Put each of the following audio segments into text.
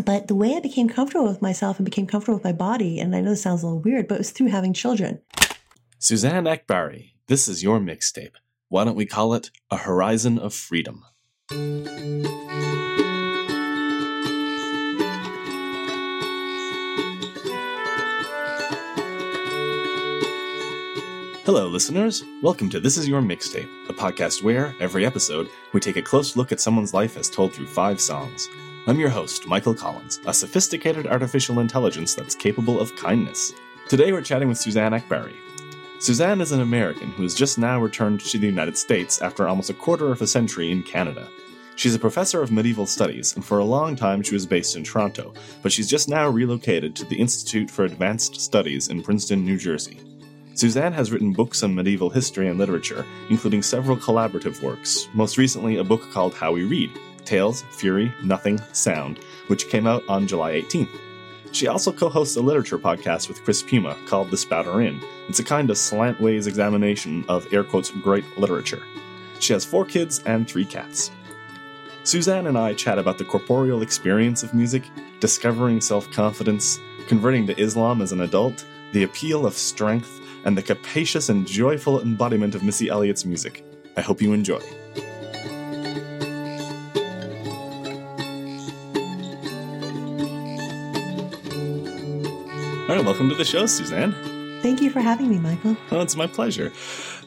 But the way I became comfortable with myself and became comfortable with my body, and I know this sounds a little weird, but it was through having children. Suzanne Akbari, this is your mixtape. Why don't we call it A Horizon of Freedom? Hello, listeners. Welcome to This Is Your Mixtape, a podcast where, every episode, we take a close look at someone's life as told through five songs. I'm your host, Michael Collins, a sophisticated artificial intelligence that's capable of kindness. Today we're chatting with Suzanne Akbari. Suzanne is an American who has just now returned to the United States after almost a quarter of a century in Canada. She's a professor of medieval studies, and for a long time she was based in Toronto, but she's just now relocated to the Institute for Advanced Studies in Princeton, New Jersey. Suzanne has written books on medieval history and literature, including several collaborative works, most recently a book called How We Read Tales, Fury, Nothing, Sound, which came out on July 18th. She also co hosts a literature podcast with Chris Piuma called The Spouter Inn. It's a kind of slantways examination of air quotes great literature. She has four kids and three cats. Suzanne and I chat about the corporeal experience of music, discovering self confidence, converting to Islam as an adult, the appeal of strength, and the capacious and joyful embodiment of Missy Elliott's music. I hope you enjoy. Right, welcome to the show, Suzanne. Thank you for having me, Michael. Oh, it's my pleasure.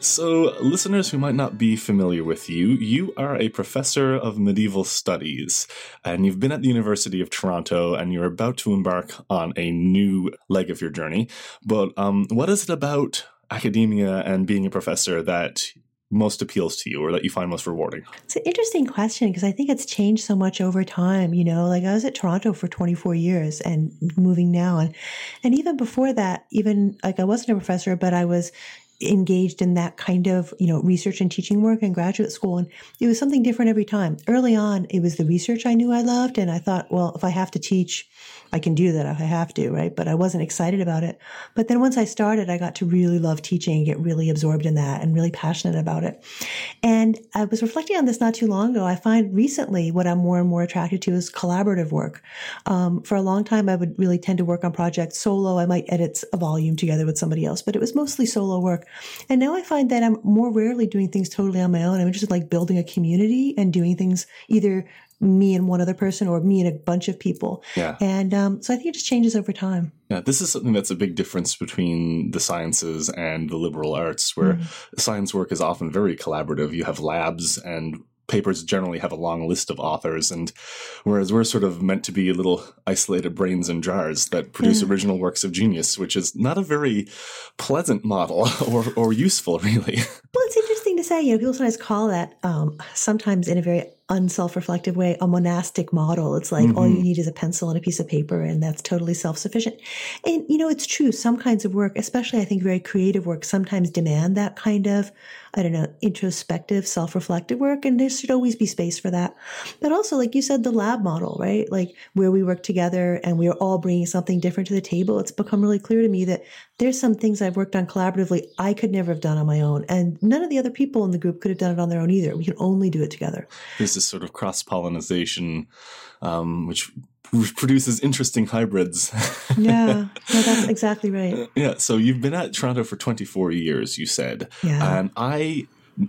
So, listeners who might not be familiar with you, you are a professor of medieval studies, and you've been at the University of Toronto, and you're about to embark on a new leg of your journey. But um, what is it about academia and being a professor that most appeals to you or that you find most rewarding? It's an interesting question because I think it's changed so much over time. You know, like I was at Toronto for 24 years and moving now. And, and even before that, even like I wasn't a professor, but I was engaged in that kind of you know research and teaching work in graduate school and it was something different every time early on it was the research i knew i loved and i thought well if i have to teach I can do that if I have to, right? But I wasn't excited about it. But then once I started, I got to really love teaching and get really absorbed in that and really passionate about it. And I was reflecting on this not too long ago. I find recently what I'm more and more attracted to is collaborative work. Um, for a long time, I would really tend to work on projects solo. I might edit a volume together with somebody else, but it was mostly solo work. And now I find that I'm more rarely doing things totally on my own. I'm just like building a community and doing things either me and one other person or me and a bunch of people. Yeah. And um, so I think it just changes over time. Yeah, this is something that's a big difference between the sciences and the liberal arts, where mm. science work is often very collaborative. You have labs and papers generally have a long list of authors and whereas we're sort of meant to be little isolated brains in jars that produce yeah. original works of genius which is not a very pleasant model or, or useful really well it's interesting to say you know people sometimes call that um, sometimes in a very unself-reflective way a monastic model. It's like mm-hmm. all you need is a pencil and a piece of paper and that's totally self-sufficient. And you know it's true. Some kinds of work especially i think very creative work sometimes demand that kind of i don't know introspective self-reflective work and there should always be space for that. But also like you said the lab model right? Like where we work together and we are all bringing something different to the table it's become really clear to me that there's some things i've worked on collaboratively i could never have done on my own and none of the other people in the group could have done it on their own either. We can only do it together. There's this sort of cross pollination, um, which produces interesting hybrids. yeah, no, that's exactly right. Yeah, so you've been at Toronto for 24 years, you said. Yeah. And I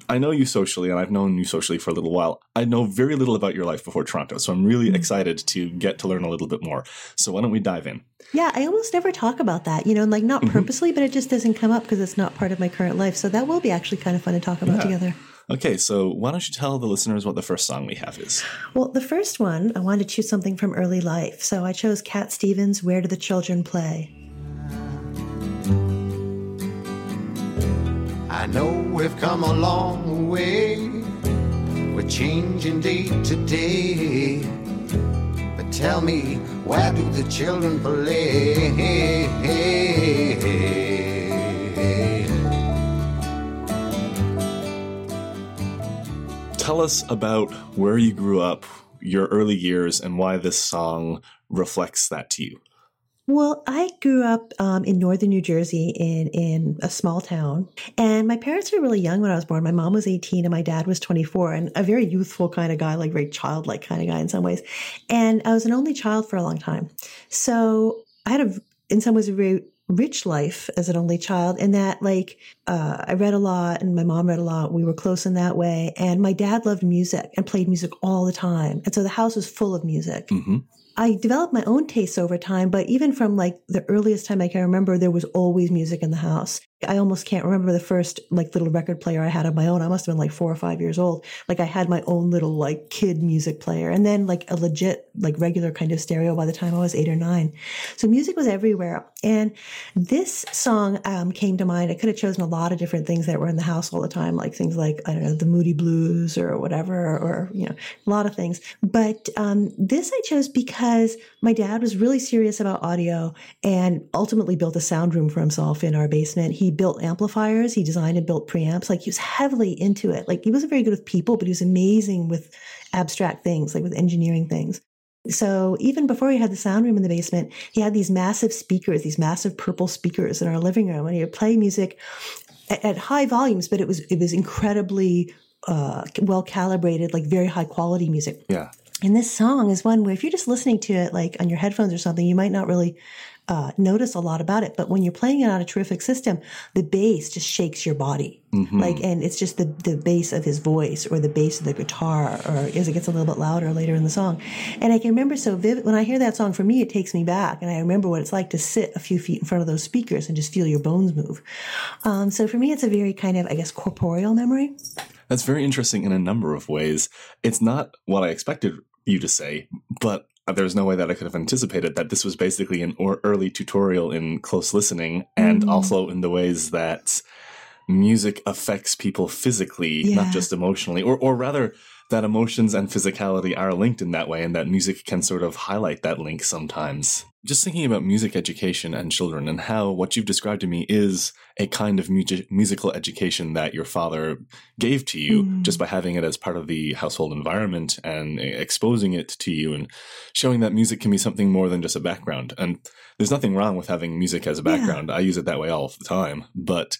I know you socially and I've known you socially for a little while. I know very little about your life before Toronto, so I'm really mm-hmm. excited to get to learn a little bit more. So why don't we dive in? Yeah, I almost never talk about that, you know, like not mm-hmm. purposely, but it just doesn't come up because it's not part of my current life. So that will be actually kind of fun to talk about yeah. together. Okay, so why don't you tell the listeners what the first song we have is? Well, the first one, I wanted to choose something from early life. So I chose Cat Stevens' Where Do the Children Play? I know we've come a long way. We're changing day to day. But tell me, where do the children play? Tell us about where you grew up, your early years, and why this song reflects that to you. Well, I grew up um, in northern New Jersey in in a small town, and my parents were really young when I was born. My mom was eighteen, and my dad was twenty four, and a very youthful kind of guy, like very childlike kind of guy in some ways. And I was an only child for a long time, so I had a, in some ways, a very rich life as an only child and that like uh, i read a lot and my mom read a lot. We were close in that way. And my dad loved music and played music all the time. And so the house was full of music. Hmm I developed my own tastes over time, but even from like the earliest time I can remember, there was always music in the house. I almost can't remember the first like little record player I had of my own. I must have been like four or five years old. Like I had my own little like kid music player and then like a legit, like regular kind of stereo by the time I was eight or nine. So music was everywhere. And this song um, came to mind. I could have chosen a lot of different things that were in the house all the time, like things like, I don't know, the Moody Blues or whatever, or, you know, a lot of things. But um, this I chose because my dad was really serious about audio and ultimately built a sound room for himself in our basement. He built amplifiers, he designed and built preamps. Like he was heavily into it. Like he wasn't very good with people, but he was amazing with abstract things, like with engineering things. So even before he had the sound room in the basement, he had these massive speakers, these massive purple speakers in our living room, and he would play music at, at high volumes, but it was it was incredibly uh, well calibrated, like very high quality music. Yeah. And this song is one where if you're just listening to it like on your headphones or something, you might not really uh, notice a lot about it. But when you're playing it on a terrific system, the bass just shakes your body. Mhm. Like, and it's just the, the bass of his voice or the bass of the guitar or as it gets a little bit louder later in the song. And I can remember so vivid when I hear that song for me, it takes me back. And I remember what it's like to sit a few feet in front of those speakers and just feel your bones move. Um, so for me, it's a very kind of, I guess, corporeal memory. That's very interesting in a number of ways. It's not what I expected you to say, but there's no way that I could have anticipated that this was basically an or early tutorial in close listening and Mm. also in the ways that music affects people physically, Yeah. not just emotionally, or, or rather, that emotions and physicality are linked in that way, and that music can sort of highlight that link sometimes. Just thinking about music education and children, and how what you've described to me is a kind of music musical education that your father gave to you Mm. just by having it as part of the household environment and exposing it to you and showing that music can be something more than just a background. And there's nothing wrong with having music as a Yeah. background. I use it that way all the time, but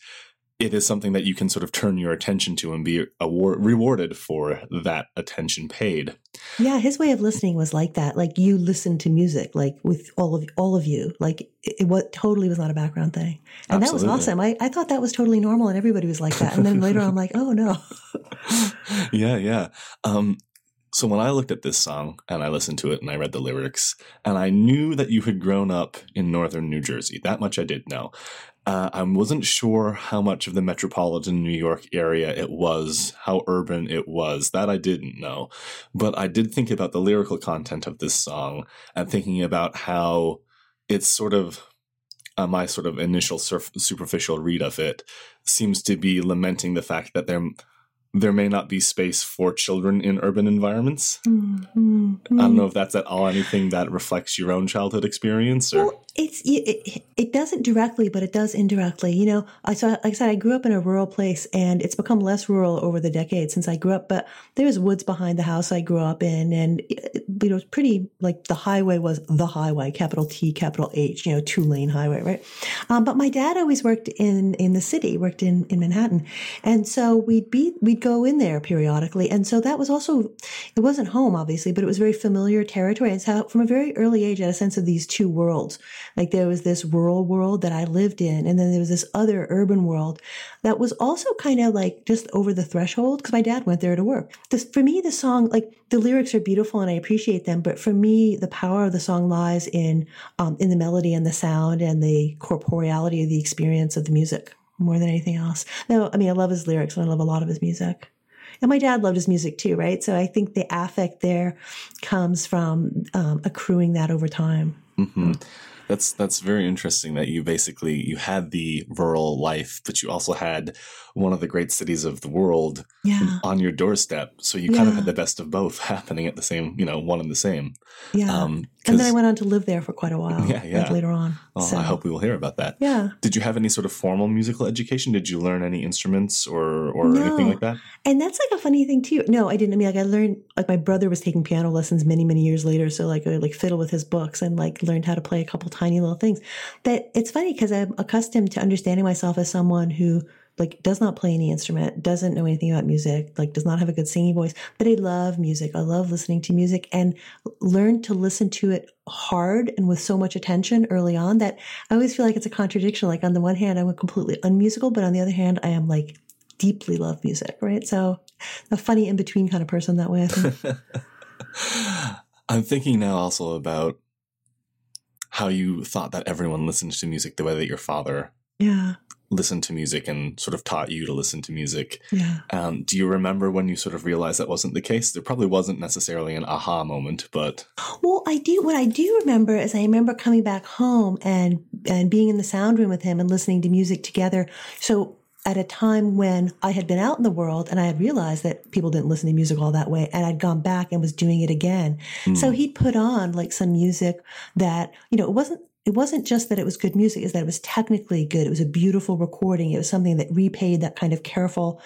it is something that you can sort of turn your attention to and be award- rewarded for that attention paid. Yeah, his way of listening was like that. Like you listen to music, like with all of all of you. Like it, was totally was not a background thing, and that was awesome. I, I thought that was totally normal, and everybody was like that. And then later, I'm like, oh no, yeah, yeah. Um, so when I looked at this song and I listened to it and I read the lyrics and I knew that you had grown up in northern New Jersey, that much I did know. Uh, I wasn't sure how much of the metropolitan New York area it was, how urban it was. That I didn't know. But I did think about the lyrical content of this song and thinking about how it's sort of uh, my sort of initial surf- superficial read of it seems to be lamenting the fact that there there may not be space for children in urban environments. Mm, mm, I don't know if that's at all anything that reflects your own childhood experience or Well, it's it, it doesn't directly, but it does indirectly. You know, I saw, like I said, I grew up in a rural place, and it's become less rural over the decades since I grew up. But there's woods behind the house I grew up in, and it, you know, it's pretty like the highway was the highway, capital T, capital H, you know, two lane highway, right? Um, but my dad always worked in in the city, worked in in Manhattan, and so we'd be we'd go in there periodically, and so that was also it wasn't home obviously, but it was very familiar territory. And so from a very early age, I had a sense of these two worlds. Like there was this rural world that I lived in, and then there was this other urban world that was also kind of like just over the threshold because my dad went there to work. This, for me, the song, like the lyrics are beautiful and I appreciate them, but for me, the power of the song lies in um, in the melody and the sound and the corporeality of the experience of the music more than anything else. No, I mean I love his lyrics and I love a lot of his music. And my dad loved his music too, right? So I think the affect there comes from um, accruing that over time. hmm That's that's very interesting that you basically you had the rural life, but you also had one of the great cities of the world Yeah, on your doorstep. So you kind of had the best of both happening at the same, you know, one and the same. yeah. Um, and then I went on to live there for quite a while. Yeah, yeah. Like later on. well, so, I hope we will hear about that. Yeah. Did you have any sort of formal musical education? Did you learn any instruments or or No. anything like that? And that's like a funny thing too. No, I didn't. I mean, like I learned, like my brother was taking piano lessons many, many years later. So like I like fiddle with his books and like learned how to play a couple tiny little things. That it's funny because I'm accustomed to understanding myself as someone who like does not play any instrument, doesn't know anything about music, like does not have a good singing voice, but I love music. I love listening to music and learned to listen to it hard and with so much attention early on that I always feel like it's a contradiction. Like on the one hand, I'm a completely unmusical, but on the other hand, I am like deeply love music, right? So a funny in between kind of person that way, I think. I'm thinking now also about how you thought that everyone listened to music the way that your father yeah listened to music and sort of taught you to listen to music. Yeah. Um, do you remember when you sort of realized that wasn't the case? There probably wasn't necessarily an aha moment, but well, I do. What I do remember is I remember coming back home and and being in the sound room with him and listening to music together. So at a time when I had been out in the world and I had realized that people didn't listen to music all that way and I'd gone back and was doing it again. Mm. So he'd put on like some music that, you know, it wasn't it wasn't just that it was good music, is that it was technically good. It was a beautiful recording. It was something that repaid that kind of careful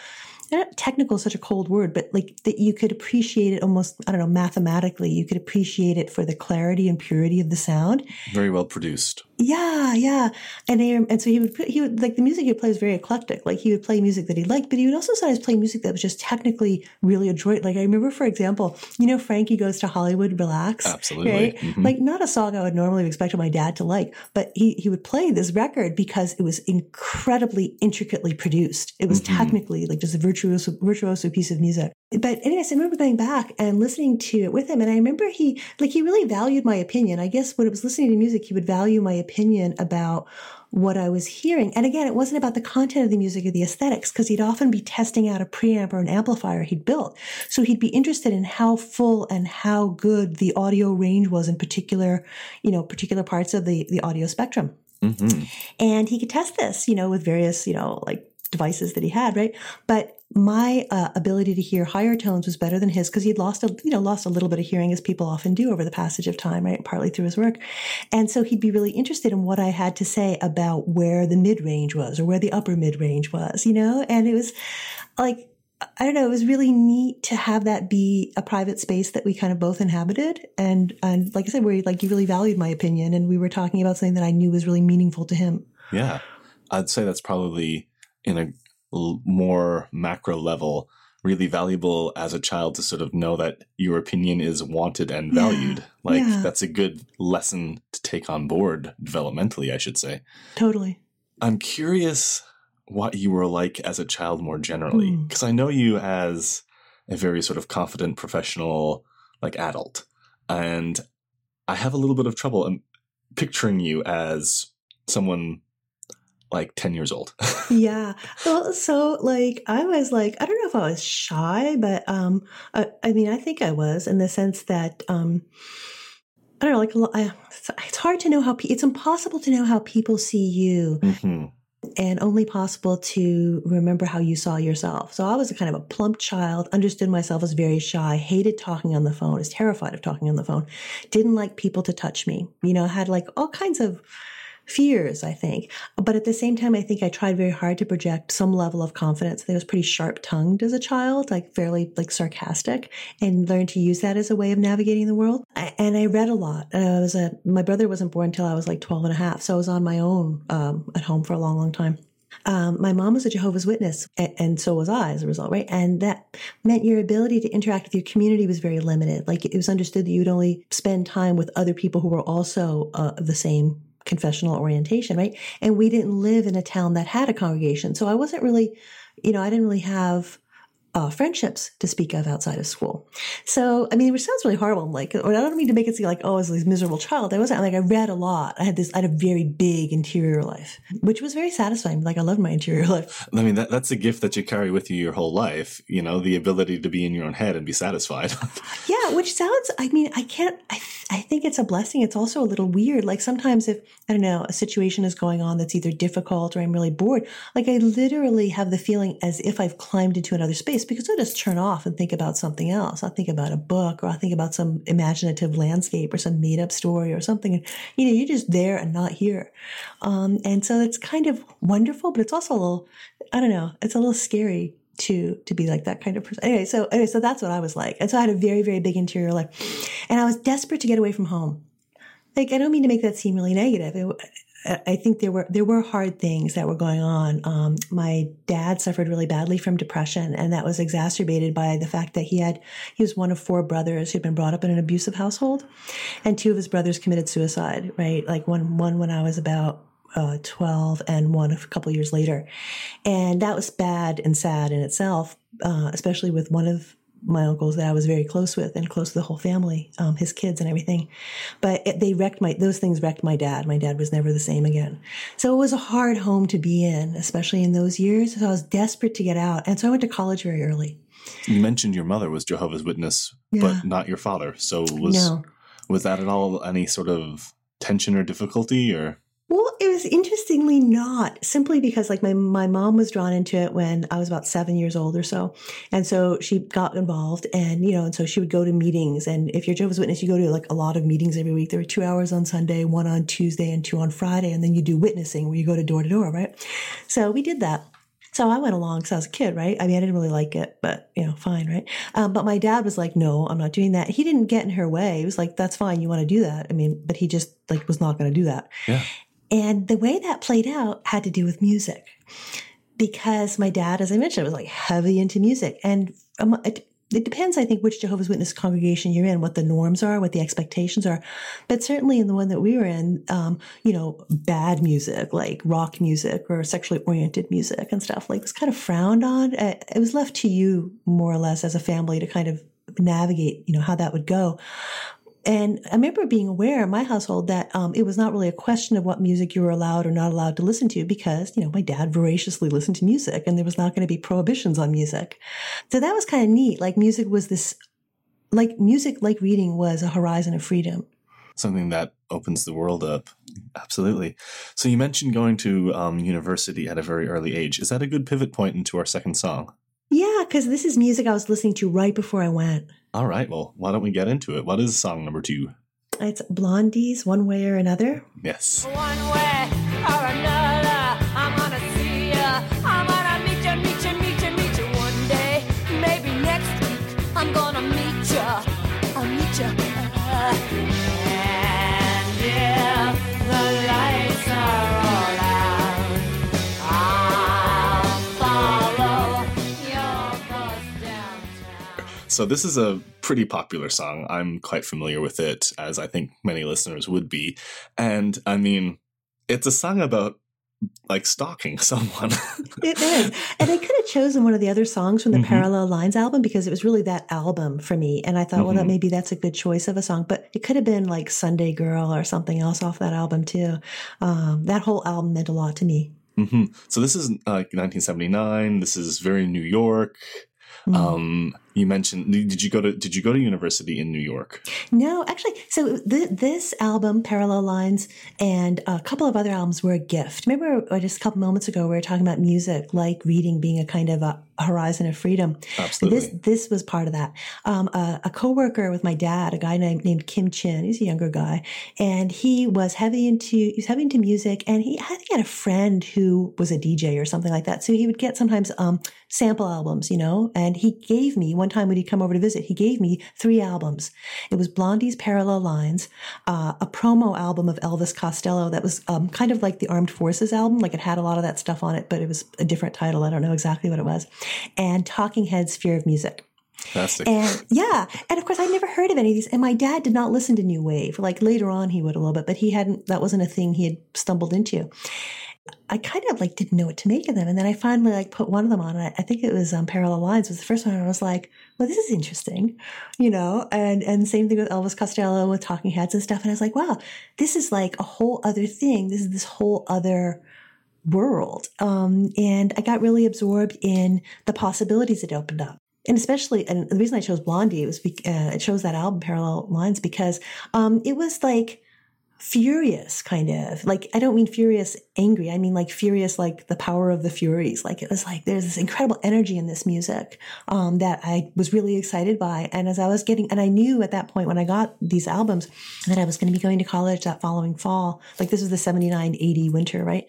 technical is such a cold word, but like that you could appreciate it almost, I don't know, mathematically. You could appreciate it for the clarity and purity of the sound. Very well produced. Yeah, yeah. And and so he would put, he would like the music he would play was very eclectic. Like he would play music that he liked, but he would also sometimes play music that was just technically really adroit. Like I remember, for example, you know, Frankie goes to Hollywood, relax. Absolutely. Right? Mm-hmm. Like not a song I would normally have expected my dad to like, but he he would play this record because it was incredibly intricately produced. It was mm-hmm. technically like just a virtuoso virtuoso piece of music. But anyways, I remember going back and listening to it with him, and I remember he like he really valued my opinion. I guess when it was listening to music, he would value my opinion opinion about what I was hearing. And again, it wasn't about the content of the music or the aesthetics, because he'd often be testing out a preamp or an amplifier he'd built. So he'd be interested in how full and how good the audio range was in particular, you know, particular parts of the, the audio spectrum. Mm-hmm. And he could test this, you know, with various, you know, like devices that he had, right? But my uh, ability to hear higher tones was better than his because he'd lost a you know lost a little bit of hearing as people often do over the passage of time right partly through his work and so he'd be really interested in what i had to say about where the mid range was or where the upper mid range was you know and it was like I don't know. It was really neat to have that be a private space that we kind of both inhabited, and and like I said, where like you really valued my opinion, and we were talking about something that I knew was really meaningful to him. Yeah, I'd say that's probably in a more macro level really valuable as a child to sort of know that your opinion is wanted and valued. Yeah, like yeah. that's a good lesson to take on board developmentally, I should say. Totally. I'm curious what you were like as a child more generally because mm. I know you as a very sort of confident professional like adult and I have a little bit of trouble um, picturing you as someone like 10 years old. yeah. Well, so like I was like, I don't know if I was shy, but um, I, I mean, I think I was in the sense that, um, I don't know, like I, it's hard to know how, it's impossible to know how people see you. Mm-hmm. And only possible to remember how you saw yourself. So I was a kind of a plump child, understood myself as very shy, hated talking on the phone, was terrified of talking on the phone, didn't like people to touch me, you know, had like all kinds of fears, I think. But at the same time, I think I tried very hard to project some level of confidence. I was pretty sharp tongued as a child, like fairly like sarcastic and learned to use that as a way of navigating the world. I, and I read a lot. I was a, my brother wasn't born until I was like 12 and a half. So I was on my own um, at home for a long, long time. Um, my mom was a Jehovah's Witness, and, and, so was I as a result, right? And that meant your ability to interact with your community was very limited. Like it was understood that you'd only spend time with other people who were also uh, the same confessional orientation, right? And we didn't live in a town that had a congregation. So I wasn't really, you know, I didn't really have uh, friendships to speak of outside of school. So, I mean, which sounds really horrible. I'm like, I don't mean to make it seem like, oh, I was this miserable child. I wasn't like, I read a lot. I had this, I had a very big interior life, which was very satisfying. Like, I loved my interior life. I mean, that, that's a gift that you carry with you your whole life, you know, the ability to be in your own head and be satisfied. yeah, which sounds, I mean, I can't, I, I think it's a blessing. It's also a little weird. Like, sometimes if, I don't know, a situation is going on that's either difficult or I'm really bored, like, I literally have the feeling as if I've climbed into another space space because I just turn off and think about something else. I think about a book or I think about some imaginative landscape or some made up story or something. You know, you're just there and not here. Um, and so it's kind of wonderful, but it's also a little, I don't know, it's a little scary to to be like that kind of person. Anyway, so anyway, so that's what I was like. And so I had a very, very big interior life. And I was desperate to get away from home like I don't mean to make that seem really negative. It, I think there were there were hard things that were going on. Um, my dad suffered really badly from depression, and that was exacerbated by the fact that he had he was one of four brothers who'd been brought up in an abusive household, and two of his brothers committed suicide. Right, like one one when I was about uh, 12 and one a couple years later. And that was bad and sad in itself, uh, especially with one of my uncles that I was very close with and close to the whole family, um, his kids and everything. But it, they wrecked my, those things wrecked my dad. My dad was never the same again. So it was a hard home to be in, especially in those years. So I was desperate to get out. And so I went to college very early. You mentioned your mother was Jehovah's Witness, yeah. but not your father. So was, no. was that at all any sort of tension or difficulty or? Well, it was interestingly not simply because like my, my mom was drawn into it when I was about seven years old or so. And so she got involved and, you know, and so she would go to meetings. And if you're Jehovah's Witness, you go to like a lot of meetings every week. There were two hours on Sunday, one on Tuesday and two on Friday. And then you do witnessing where you go to door to door, right? So we did that. So I went along because I was a kid, right? I mean, I didn't really like it, but you know, fine, right? Um, but my dad was like, "No, I'm not doing that." He didn't get in her way. He was like, "That's fine. You want to do that?" I mean, but he just like was not going to do that. Yeah. And the way that played out had to do with music because my dad, as I mentioned, was like heavy into music. And um, it, depends, I think, which Jehovah's Witness congregation you're in, what the norms are, what the expectations are. But certainly in the one that we were in, um, you know, bad music, like rock music or sexually oriented music and stuff like was kind of frowned on. Uh, it was left to you more or less as a family to kind of navigate, you know, how that would go. And I remember being aware in my household that um, it was not really a question of what music you were allowed or not allowed to listen to because, you know, my dad voraciously listened to music and there was not going to be prohibitions on music. So that was kind of neat. Like music was this, like music, like reading was a horizon of freedom. Something that opens the world up. Absolutely. So you mentioned going to um, university at a very early age. Is that a good pivot point into our second song? Yeah, because this is music I was listening to right before I went. All right. Well, why don't we get into it? What is song number two? It's Blondie's One Way or Another. Yes. One way or another, So this is a pretty popular song. I'm quite familiar with it, as I think many listeners would be. And I mean, it's a song about like stalking someone. it is. And I could have chosen one of the other songs from the mm-hmm. Parallel Lines album because it was really that album for me. And I thought, mm-hmm. well, maybe that's a good choice of a song, but it could have been like Sunday Girl or something else off that album too. Um, that whole album meant a lot to me. Mm-hmm. So this is like 1979. This is very New York. Mm. Um, you mentioned did you go to did you go to university in New York? No, actually. So th- this album, Parallel Lines, and a couple of other albums were a gift. Remember, uh, just a couple moments ago, we were talking about music, like reading being a kind of a horizon of freedom. Absolutely. This this was part of that. Um, a, a coworker with my dad, a guy named, named Kim Chin, he's a younger guy, and he was heavy into he was heavy into music, and he I think he had a friend who was a DJ or something like that. So he would get sometimes um, sample albums, you know, and he gave me one time when he'd come over to visit, he gave me three albums. It was Blondie's Parallel Lines, uh, a promo album of Elvis Costello that was um, kind of like the Armed Forces album, like it had a lot of that stuff on it, but it was a different title. I don't know exactly what it was. And Talking Heads Fear of Music. Fantastic. And yeah, and of course I'd never heard of any of these. And my dad did not listen to new wave. Like later on he would a little bit, but he hadn't. That wasn't a thing he had stumbled into. I kind of like didn't know what to make of them. And then I finally like put one of them on. I, I think it was um, Parallel Lines was the first one. And I was like, well, this is interesting, you know, and, and same thing with Elvis Costello with Talking Heads and stuff. And I was like, wow, this is like a whole other thing. This is this whole other world. Um, and I got really absorbed in the possibilities it opened up and especially and the reason I chose Blondie was uh, it chose that album Parallel Lines because um, it was like furious kind of. Like i don't mean furious angry. I mean like furious like the power of the furies. Like it was like there's this incredible energy in this music um, that i was really excited by. And as i was getting and i knew at that point when i got these albums that i was going to be going to college that following fall. Like this was the 79 80 winter right?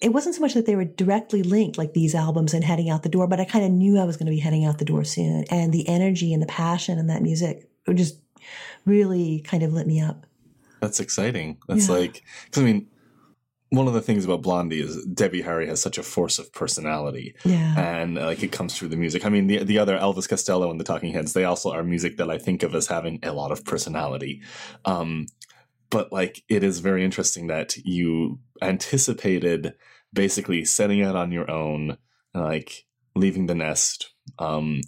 It wasn't so much that they were directly linked like these albums and heading out the door but i kind of knew i was going to be heading out the door soon. And the energy and the passion and that music just really kind of lit me up That's exciting. That's Yeah. like, because I mean, one of the things about Blondie is Debbie Harry has such a force of personality, Yeah. and uh, like it comes through the music. I mean, the the other Elvis Costello and the Talking Heads, they also are music that I think of as having a lot of personality. Um, but like, it is very interesting that you anticipated basically setting out on your own, like leaving the nest, um,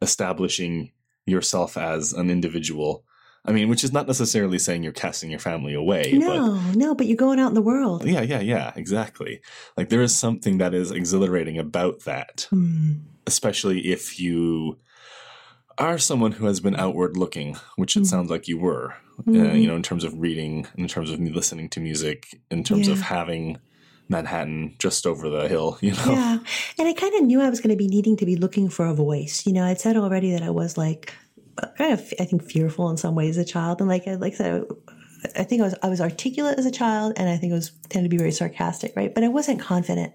establishing yourself as an individual. I mean, which is not necessarily saying you're casting your family away, but no, no, but you're going out in the world. yeah, yeah, yeah, exactly. Like there is something that is exhilarating about that, Hmm. especially if you are someone who has been outward looking, which it Mhm. sounds like you were, uh, Mhm. you know, in terms of reading, in terms of listening to music, in terms of having Manhattan just over the hill, you know. Yeah. And I kind of knew I was going to be needing to be looking for a voice. You know, I'd said already that I was like kind of, I think, fearful in some ways as a child. And like, I like I said, I think I was, I was articulate as a child and I think I was tended to be very sarcastic, right? But I wasn't confident.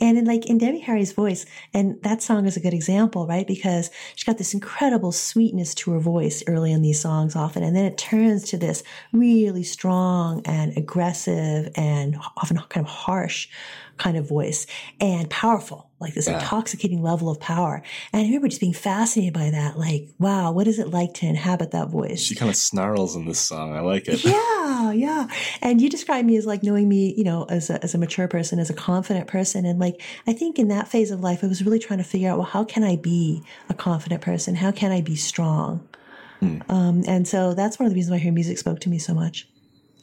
And in like in Debbie Harry's voice, and that song is a good example, right? Because she's got this incredible sweetness to her voice early in these songs often. And then it turns to this really strong and aggressive and often kind of harsh kind of voice and powerful, like this Yeah. intoxicating level of power. And I remember just being fascinated by that. Like, wow, what is it like to inhabit that voice? She kind of snarls in this song. I like it. yeah, yeah. And you describe me as like knowing me, you know, as a, as a mature person, as a confident person. And like, I think in that phase of life, I was really trying to figure out, well, how can I be a confident person? How can I be strong? Hmm. Um, and so that's one of the reasons why her music spoke to me so much.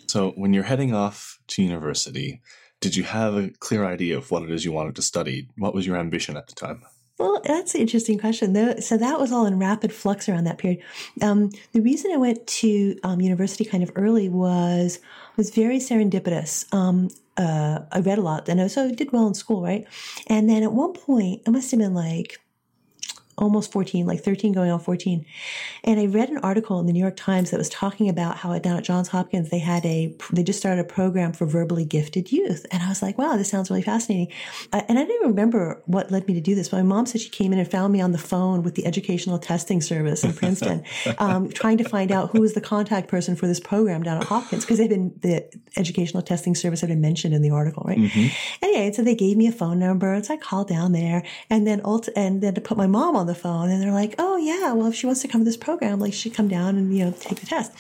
So, when you're heading off to university, did you have a clear idea of what it is you wanted to study? What was your ambition at the time? Well, that's an interesting question. So that was all in rapid flux around that period. Um, the reason I went to um, university kind of early was was very serendipitous. Um, uh, I read a lot, and I also did well in school, right? And then at one point, I must have been like almost 14, like 13 going on 14. And I read an article in the New York Times that was talking about how down at Johns Hopkins they had a they just started a program for verbally gifted youth. And I was like, wow, this sounds really fascinating. Uh, and I didn't even remember what led me to do this, but my mom said she came in and found me on the phone with the Educational Testing Service in Princeton, um, trying to find out who was the contact person for this program down at Hopkins because they've been the Educational Testing Service had been mentioned in the article, right? Anyway, and so they gave me a phone number, and so I called down there, and then ult- and then to put my mom on the phone, and they're like, "Oh yeah, well if she wants to come to this program, like she come down and you know take the test."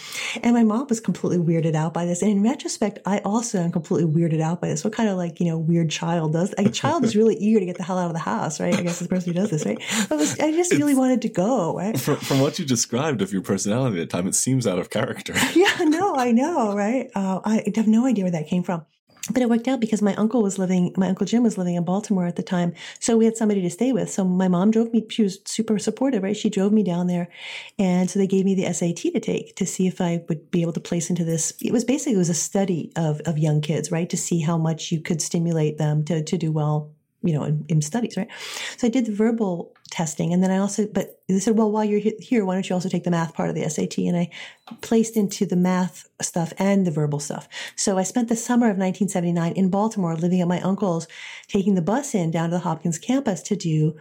And my mom was completely weirded out by this, and in retrospect, I also am completely weirded out by this. What kind of like you know weird child does? A child is really eager to get the hell out of the house, right? I guess the person who does this, right? But it was, I just really wanted to go, right? From, from what you described of your personality at the time, it seems out of character. yeah, no, I know, right? Uh, I have no idea where that came from. But it worked out because my uncle was living, my uncle Jim was living in Baltimore at the time. So we had somebody to stay with. So my mom drove me, she was super supportive, right? She drove me down there. And so they gave me the SAT to take to see if I would be able to place into this. It was basically, it was a study of, of young kids, right? To see how much you could stimulate them to, to do well, you know, in, in studies, right? So I did the verbal testing. And then I also, but they said, well, while you're here, why don't you also take the math part of the SAT? And I placed into the math stuff and the verbal stuff. So I spent the summer of 1979 in Baltimore living at my uncle's, taking the bus in down to the Hopkins campus to do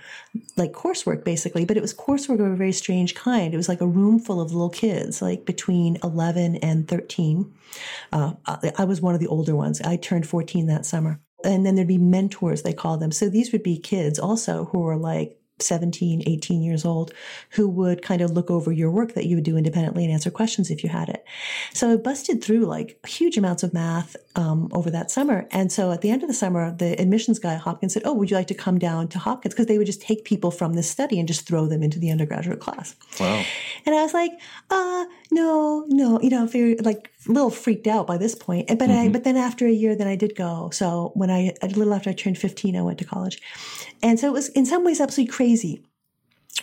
like coursework basically, but it was coursework of a very strange kind. It was like a room full of little kids, like between 11 and 13. Uh, I I was one of the older ones. I turned 14 that summer. And then there'd be mentors, they call them. So these would be kids also who were like 17, 18 years old, who would kind of look over your work that you would do independently and answer questions if you had it. So I busted through like huge amounts of math um, over that summer. And so at the end of the summer, the admissions guy at Hopkins said, Oh, would you like to come down to Hopkins? Because they would just take people from this study and just throw them into the undergraduate class. Wow. And I was like, uh, no, no, you know, if you're like little freaked out by this point. But I, but then after a year, then I did go. So when I, a little after I turned 15, I went to college. And so it was in some ways absolutely crazy.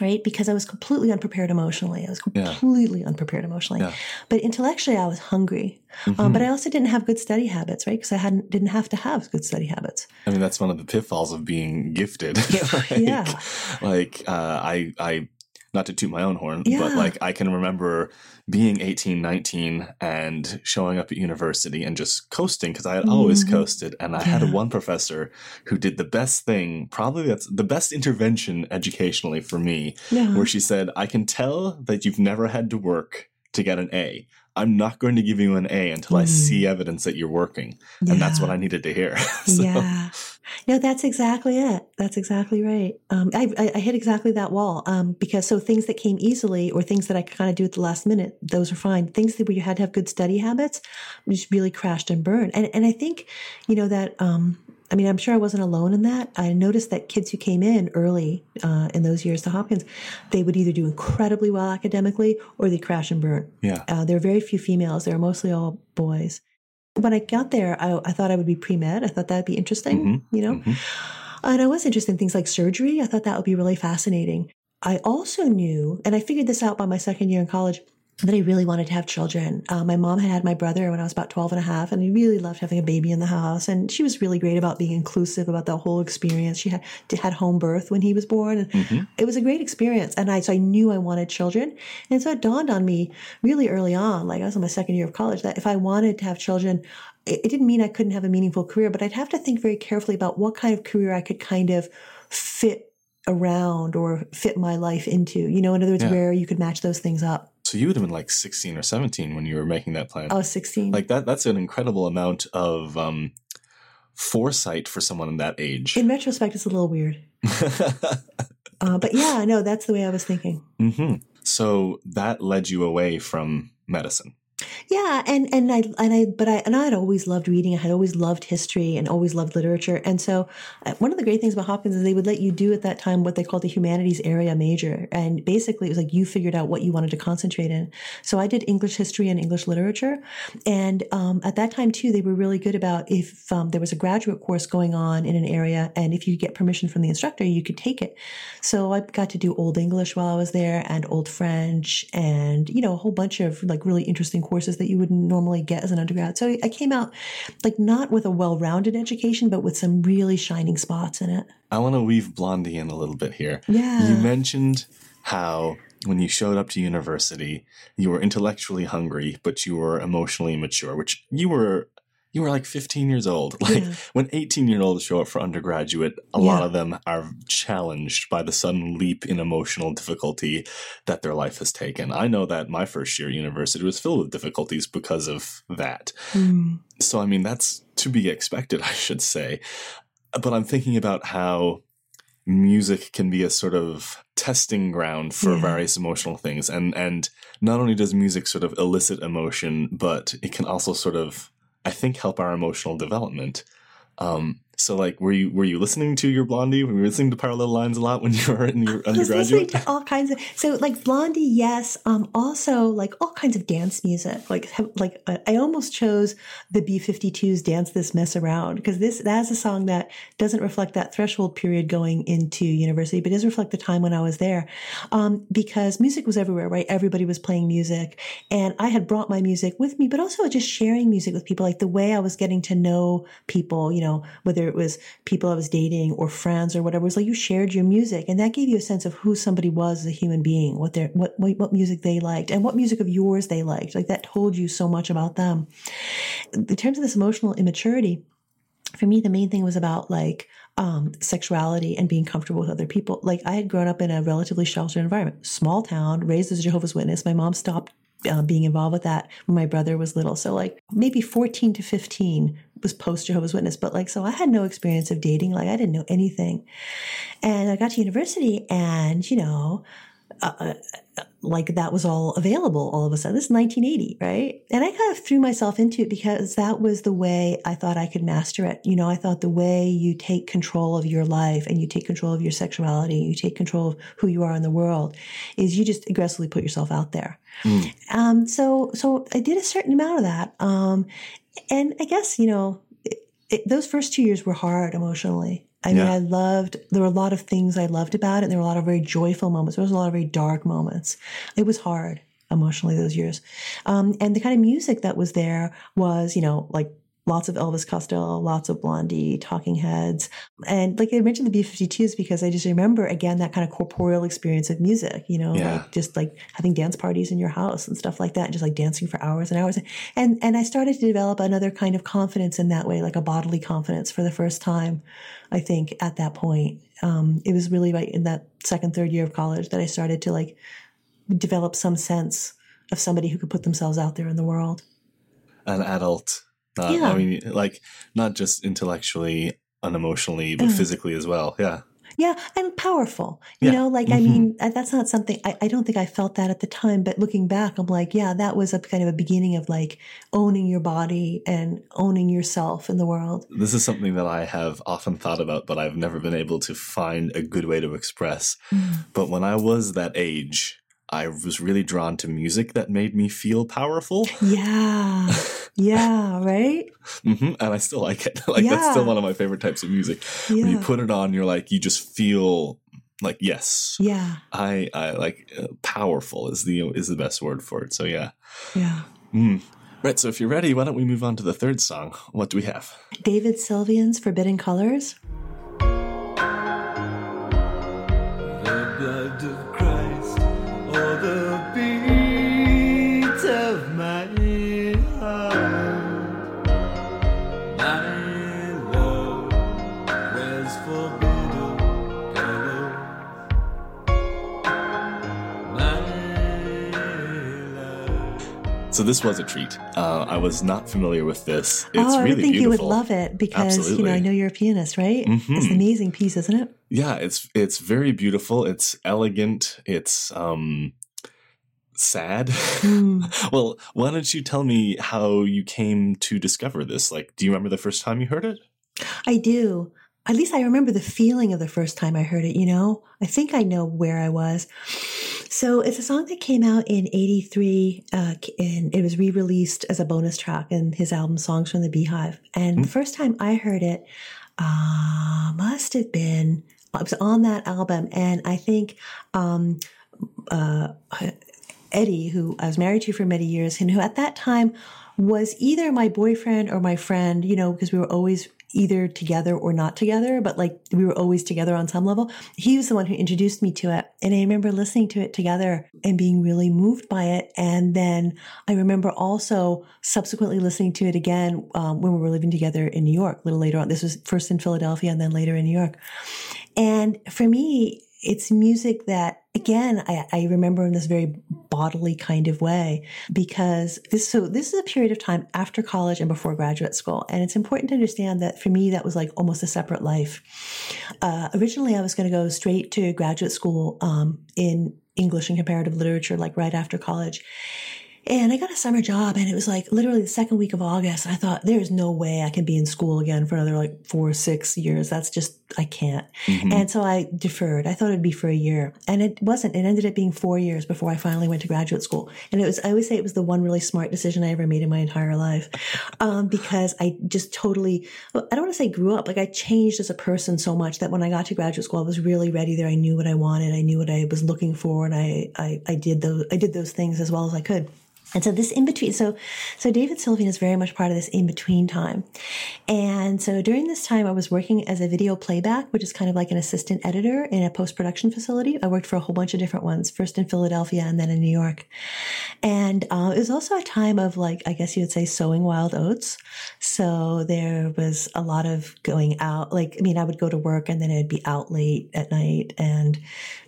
Right, because I was completely unprepared emotionally. I was Yeah. completely unprepared emotionally, Yeah. but intellectually, I was hungry. Um, but I also didn't have good study habits, right? Because I hadn't didn't have to have good study habits. I mean, that's one of the pitfalls of being gifted. like, Yeah. Like, uh, I, I, not to toot my own horn, Yeah. but like, I can remember being 18, 19 and showing up at university and just coasting because I had always Mhm. coasted. And I had one professor who did the best thing, probably that's the best intervention educationally for me, Yeah. where she said, I can tell that you've never had to work to get an A. I'm not going to give you an A until I see evidence that you're working. And that's what Mm. I needed to hear. So- Yeah. No, that's exactly it. That's exactly right. Um, I, I, I hit exactly that wall um, because so things that came easily or things that I could kind of do at the last minute, those are fine. Things that where you had to have good study habits just really crashed and burned. And, and I think, you know, that, um, I mean, I'm sure I wasn't alone in that. I noticed that kids who came in early uh, in those years to Hopkins, they would either do incredibly well academically or they crash and burn. yeah. Uh, there were very few females. They were mostly all boys. When I got there, I, I thought I would be pre med. I thought that'd be interesting, Mhm. you know. Mhm. And I was interested in things like surgery. I thought that would be really fascinating. I also knew, and I figured this out by my second year in college, that I really wanted to have children. Uh, my mom had had my brother when I was about 12 and a half, and I really loved having a baby in the house. And she was really great about being inclusive about the whole experience. She had, had home birth when he was born, and Mhm. it was a great experience. And I, so I knew I wanted children. And so it dawned on me really early on, like I was in my second year of college, that if I wanted to have children, it, it didn't mean I couldn't have a meaningful career, but I'd have to think very carefully about what kind of career I could kind of fit around or fit my life into. You know, in other words, Yeah. where you could match those things up. So you would have been like 16 or 17 when you were making that plan. Was 16. like that that's an incredible amount of um foresight for someone in that age. in retrospect, it's a little weird. Uh, but yeah, I know that's the way I was thinking. hmm So that led you away from medicine. Yeah, and and I and I but I and I had always loved reading. I had always loved history and always loved literature. And so, uh, one of the great things about Hopkins is they would let you do at that time what they called the humanities area major, and basically it was like you figured out what you wanted to concentrate in. So I did English history and English literature, and um, at that time too, they were really good about if um, there was a graduate course going on in an area, and if you get permission from the instructor, you could take it. So I got to do Old English while I was there, and Old French, and you know a whole bunch of like really interesting courses that you wouldn't normally get as an undergrad. So I came out like not with a well-rounded education, but with some really shining spots in it. I want to weave Blondie in a little bit here. Yeah. You mentioned how when you showed up to university, you were intellectually hungry, but you were emotionally mature, which you were you were like 15 years old. Like Yeah. when 18 year olds show up for undergraduate, a lot of them are challenged by the sudden leap in emotional difficulty that their life has taken. I know that my first year at university was filled with difficulties because of that. Mm. So, I mean, that's to be expected, I should say. But I'm thinking about how music can be a sort of testing ground for Yeah. various emotional things. And, and not only does music sort of elicit emotion, but it can also sort of, I think, help our emotional development. Um, so like, were you, were you listening to your Blondie? Were you listening to Parallel Lines a lot when you were in your I was listening undergraduate? to all kinds of so like Blondie, yes. Um, also like all kinds of dance music. Like like uh, I almost chose the B52s "Dance This Mess Around" because this that's a song that doesn't reflect that threshold period going into university, but does reflect the time when I was there. Um, because music was everywhere, right? Everybody was playing music, and I had brought my music with me, but also just sharing music with people, like the way I was getting to know people. You know, whether it was people I was dating or friends or whatever, it was like you shared your music, and that gave you a sense of who somebody was as a human being, what their what what, what music they liked, and what music of yours they liked. Like that told you so much about them. In terms of this emotional immaturity, for me, the main thing was about like um, sexuality and being comfortable with other people. Like I had grown up in a relatively sheltered environment, small town, raised as a Jehovah's Witness. My mom stopped uh, being involved with that when my brother was little. So like maybe 14 to 15 was post Jehovah's Witness. But like, so I had no experience of dating. Like I didn't know anything. And I got to university and, you know, uh, like that was all available all of a sudden. This is 1980, right? And I kind of threw myself into it because that was the way I thought I could master it. You know, I thought the way you take control of your life and you take control of your sexuality, you take control of who you are in the world, is you just aggressively put yourself out there. Mm. Um, so, so I did a certain amount of that. Um, and I guess, you know, it, it, those first two years were hard emotionally. I mean, Yeah. I loved, there were a lot of things I loved about it. And there were a lot of very joyful moments. There was a lot of very dark moments. It was hard emotionally those years. Um, and the kind of music that was there was, you know, like lots of Elvis Costello, lots of Blondie, Talking Heads. And like I mentioned the B-52s because I just remember again that kind of corporeal experience of music, you know, Yeah. like just like having dance parties in your house and stuff like that, and just like dancing for hours and hours. And and I started to develop another kind of confidence in that way, like a bodily confidence for the first time, I think, at that point. Um, it was really right in that second, third year of college that I started to like develop some sense of somebody who could put themselves out there in the world. An adult. Not, Yeah. I mean, like, not just intellectually, unemotionally, but Mm. physically as well. Yeah. Yeah, and powerful. You Yeah. know, like I Mhm. mean, uh, that's not something I, I don't think I felt that at the time, but looking back, I'm like, yeah, that was a kind of a beginning of like owning your body and owning yourself in the world. This is something that I have often thought about, but I've never been able to find a good way to express. But when I was that age, I was really drawn to music that made me feel powerful. Yeah, yeah, right. hmm And I still like it. like, that's still one of my favorite types of music. When you put it on, you're like, you just feel like, yes, yeah, I, I like uh, powerful is the, is the best word for it. So yeah. yeah. Mm. Right. So if you're ready, why don't we move on to the third song? What do we have? David Sylvian's Forbidden Colors. So this was a treat. Uh, I was not familiar with this. It's oh, I really think you would love it because you know I know you're a pianist, right? It's Mhm. an amazing piece, isn't it? Yeah, it's it's very beautiful. It's elegant. It's um sad. Mm. well, why don't you tell me how you came to discover this? Like, do you remember the first time you heard it? I do. At least I remember the feeling of the first time I heard it, you know? I think I know where I was. So it's a song that came out in 83, uh, and it was re released as a bonus track in his album Songs from the Beehive. And the first time I heard it, uh, must have been, it was on that album. And I think, um, uh, Eddie, who I was married to for many years, and who at that time was either my boyfriend or my friend, you know, because we were always either together or not together, but like we were always together on some level. He was the one who introduced me to it. And I remember listening to it together and being really moved by it. And then I remember also subsequently listening to it again um, when we were living together in New York a little later on. This was first in Philadelphia and then later in New York. And for me, it's music that again I, I remember in this very bodily kind of way because this so this is a period of time after college and before graduate school. And it's important to understand that for me that was like almost a separate life. Uh, originally i was going to go straight to graduate school um, in english and comparative literature like right after college and I got a summer job and it was like literally the second week of August. And I thought, there's no way I can be in school again for another like four or six years. That's just, I can't. Mhm. And so I deferred. I thought it'd be for a year. And it wasn't. It ended up being four years before I finally went to graduate school. And it was, I always say it was the one really smart decision I ever made in my entire life. Um, because I just totally, I don't want to say grew up, like I changed as a person so much that when I got to graduate school, I was really ready there. I knew what I wanted. I knew what I was looking for. And I, I, I did those, I did those things as well as I could. And so this in between, so so David Sylvian is very much part of this in between time. And so during this time, I was working as a video playback, which is kind of like an assistant editor in a post production facility. I worked for a whole bunch of different ones, first in Philadelphia and then in New York. And uh, it was also a time of like, I guess you would say, sowing wild oats. So there was a lot of going out. Like, I mean, I would go to work and then I'd be out late at night, and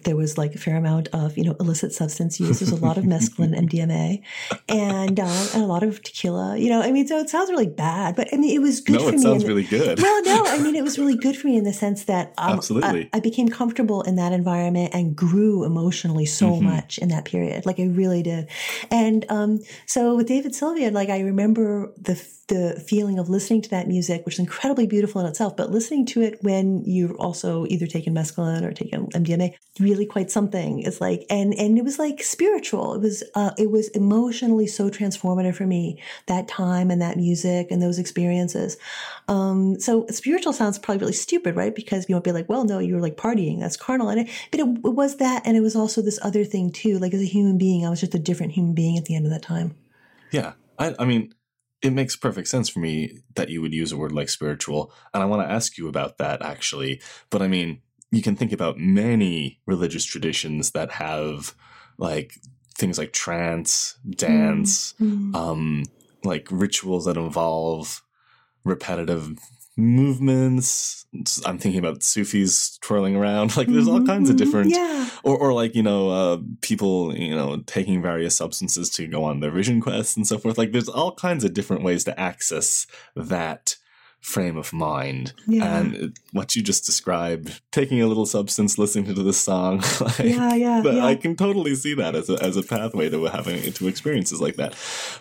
there was like a fair amount of you know illicit substance use. There's a lot of mescaline, MDMA, and, uh, and a lot of tequila. You know, I mean, so it sounds really bad, but I mean, it was good no, for it me. sounds the- really good. well, no, I mean, it was really good for me in the sense that um, Absolutely. I, I became comfortable in that environment and grew emotionally so Mhm. much in that period. Like I really did. And um, so with David Sylvian, like I remember the the feeling of listening to that music, which is incredibly beautiful in itself, but listening to it when you're also either taking mescaline or taking MDMA, really quite something. It's like, and and it was like spiritual. It was uh, it was emotionally so transformative for me that time and that music and those experiences. Um, so spiritual sounds probably really stupid, right? Because you might be like, well, no, you were like partying. That's carnal. And it, but it, it was that. And it was also this other thing too. Like as a human being, I was just a different human being at the end of that time. Yeah. I, I mean, it makes perfect sense for me that you would use a word like spiritual. And I want to ask you about that actually. But I mean, you can think about many religious traditions that have like things like trance, dance, Mm. um, like rituals that involve repetitive movements. I'm thinking about Sufis twirling around. Like there's all kinds of mhm. different Yeah. or, or like you know uh, people you know taking various substances to go on their vision quests and so forth like there's all kinds of different ways to access that frame of mind Yeah. and what you just described taking a little substance listening to this song like, Yeah, yeah, but yeah. i can totally see that as a, as a pathway to having to experiences like that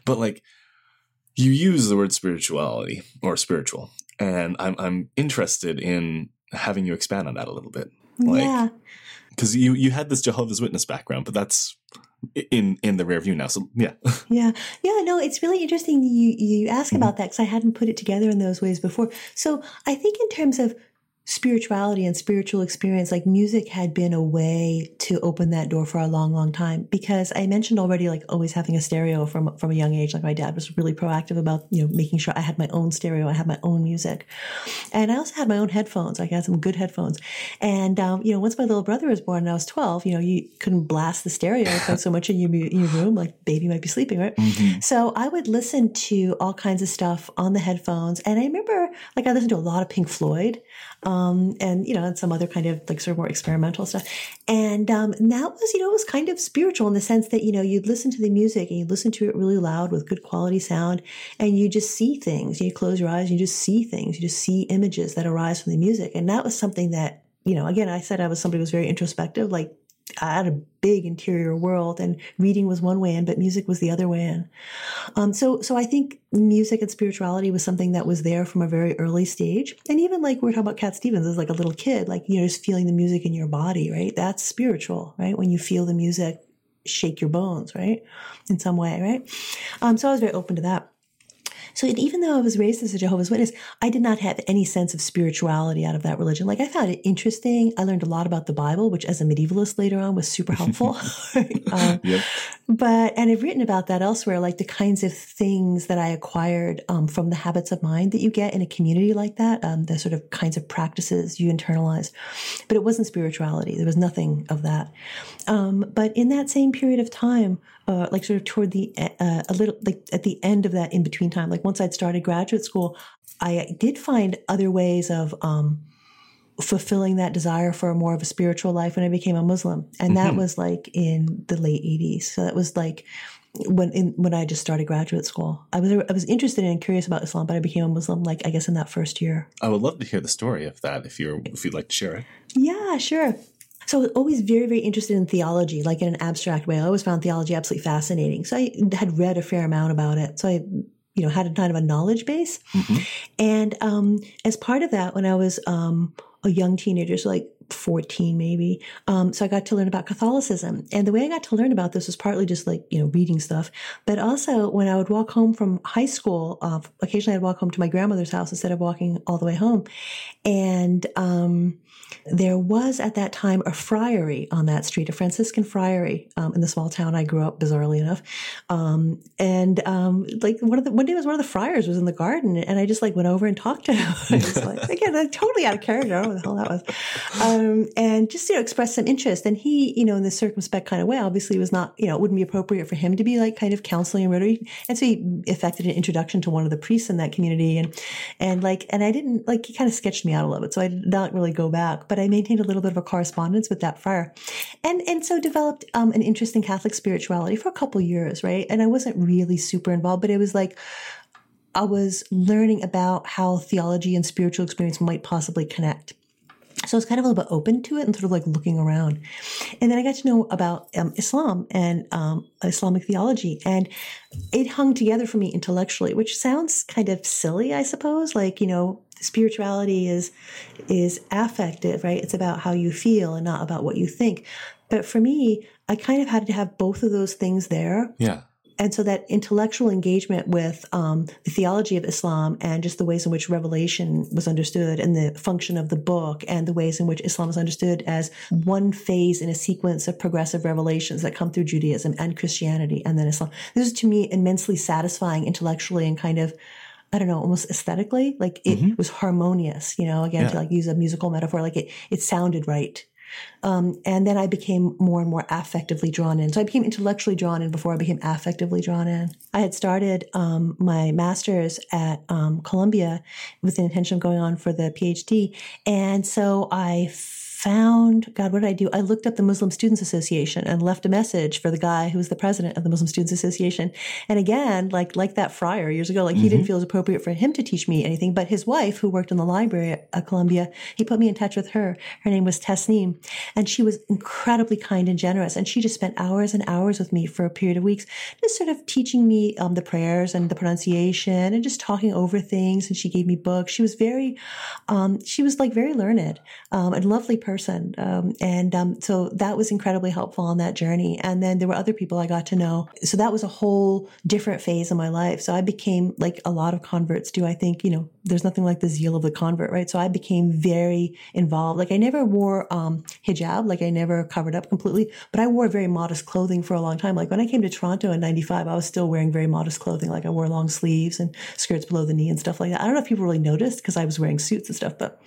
but like you use the word spirituality or spiritual and i'm i'm interested in having you expand on that a little bit like yeah. because you you had this Jehovah's Witness background, but that's in in the rear view now. So yeah, Yeah, yeah, no, it's really interesting you you ask Mhm. about that because I hadn't put it together in those ways before. So I think in terms of spirituality and spiritual experience, like music had been a way to open that door for a long, long time. Because I mentioned already, like always having a stereo from from a young age. Like my dad was really proactive about you know making sure I had my own stereo, I had my own music, and I also had my own headphones. Like I had some good headphones. And um, you know, once my little brother was born and I was twelve, you know, you couldn't blast the stereo quite so much in your in your room, like baby might be sleeping, right? So I would listen to all kinds of stuff on the headphones. And I remember, like, I listened to a lot of Pink Floyd um, and, you know, and some other kind of, like, sort of more experimental stuff. And, um, and that was, you know, it was kind of spiritual in the sense that, you know, you'd listen to the music and you'd listen to it really loud with good quality sound and you just see things. You close your eyes, you just see things. You just see images that arise from the music. And that was something that, you know, again, I said I was somebody who was very introspective, like, I had a big interior world and reading was one way in, but music was the other way in. Um, so, so I think music and spirituality was something that was there from a very early stage. And even like we we're talking about Cat Stevens as like a little kid, like, you know, just feeling the music in your body, right? That's spiritual, right? When you feel the music shake your bones, right? In some way, right? Um, so I was very open to that. So even though I was raised as a Jehovah's Witness, I did not have any sense of spirituality out of that religion. Like I found it interesting. I learned a lot about the Bible, which as a medievalist later on was super helpful. um, yep. but and I've written about that elsewhere, like the kinds of things that I acquired um, from the habits of mind that you get in a community like that, um, the sort of kinds of practices you internalize. But it wasn't spirituality. There was nothing of that. Um, but in that same period of time, uh, like sort of toward the uh, a little like at the end of that in between time, like once I'd started graduate school, I did find other ways of. Um, fulfilling that desire for more of a spiritual life when I became a Muslim. And that Mhm. was like in the late 80s. So that was like when in, when I just started graduate school. I was I was interested and curious about Islam, but I became a Muslim like I guess in that first year. I would love to hear the story of that if you're if you'd like to share it. Yeah, sure. So I was always very, very interested in theology, like in an abstract way. I always found theology absolutely fascinating. So I had read a fair amount about it. So I, you know, had a kind of a knowledge base. Mhm. And um, as part of that, when I was um, a young teenager, so like 14 maybe, um, so I got to learn about Catholicism. And the way I got to learn about this was partly just like, you know, reading stuff. But also when I would walk home from high school, uh, occasionally I'd walk home to my grandmother's house instead of walking all the way home. And um, there was at that time a friary on that street, a Franciscan friary um, in the small town I grew up, bizarrely enough. Um, and um, like one of the one day was one of the friars was in the garden, and I just like went over and talked to him. I was like, again, like, totally out of character. I don't know what the hell that was. Um, and just you know expressed some interest. And he, you know, in this circumspect kind of way, obviously was not, you know, it wouldn't be appropriate for him to be like kind of counseling and rotary. And so he effected an introduction to one of the priests in that community, and and like, and I didn't like he kind of sketched me out a little bit, so I did not really go back, but I maintained a little bit of a correspondence with that friar, and and so developed um, an interest in Catholic spirituality for a couple years, right? And I wasn't really super involved, but it was like I was learning about how theology and spiritual experience might possibly connect. So I was kind of a little bit open to it and sort of like looking around. And then I got to know about um, Islam and um, Islamic theology. And it hung together for me intellectually, which sounds kind of silly, I suppose. Like, you know, spirituality is is affective, right? It's about how you feel and not about what you think. But for me, I kind of had to have both of those things there Yeah. and so that intellectual engagement with um, the theology of Islam and just the ways in which revelation was understood and the function of the book and the ways in which Islam is understood as one phase in a sequence of progressive revelations that come through Judaism and Christianity and then Islam. This is to me immensely satisfying intellectually and kind of I don't know, almost aesthetically, like it was harmonious, you know, again, to like use a musical metaphor, like it, it sounded right. Um, and then I became more and more affectively drawn in. So I became intellectually drawn in before I became affectively drawn in. I had started um, my master's at um, Columbia with the intention of going on for the PhD. And so I found, God, what did I do? I looked up the Muslim Students Association and left a message for the guy who was the president of the Muslim Students Association. And again, like like that friar years ago, like he didn't feel it was appropriate for him to teach me anything, but his wife, who worked in the library at, at Columbia, he put me in touch with her. Her name was Tasneem, and she was incredibly kind and generous. And she just spent hours and hours with me for a period of weeks, just sort of teaching me um, the prayers and the pronunciation and just talking over things. And she gave me books. She was very, um, she was like very learned um, and lovely person. Um, and um, so that was incredibly helpful on that journey. And then there were other people I got to know. So that was a whole different phase of my life. So I became like a lot of converts do. I think, you know, there's nothing like the zeal of the convert, right? So I became very involved. Like I never wore um, hijab, like I never covered up completely, but I wore very modest clothing for a long time. Like when I came to Toronto in 95, I was still wearing very modest clothing. Like I wore long sleeves and skirts below the knee and stuff like that. I don't know if people really noticed because I was wearing suits and stuff, but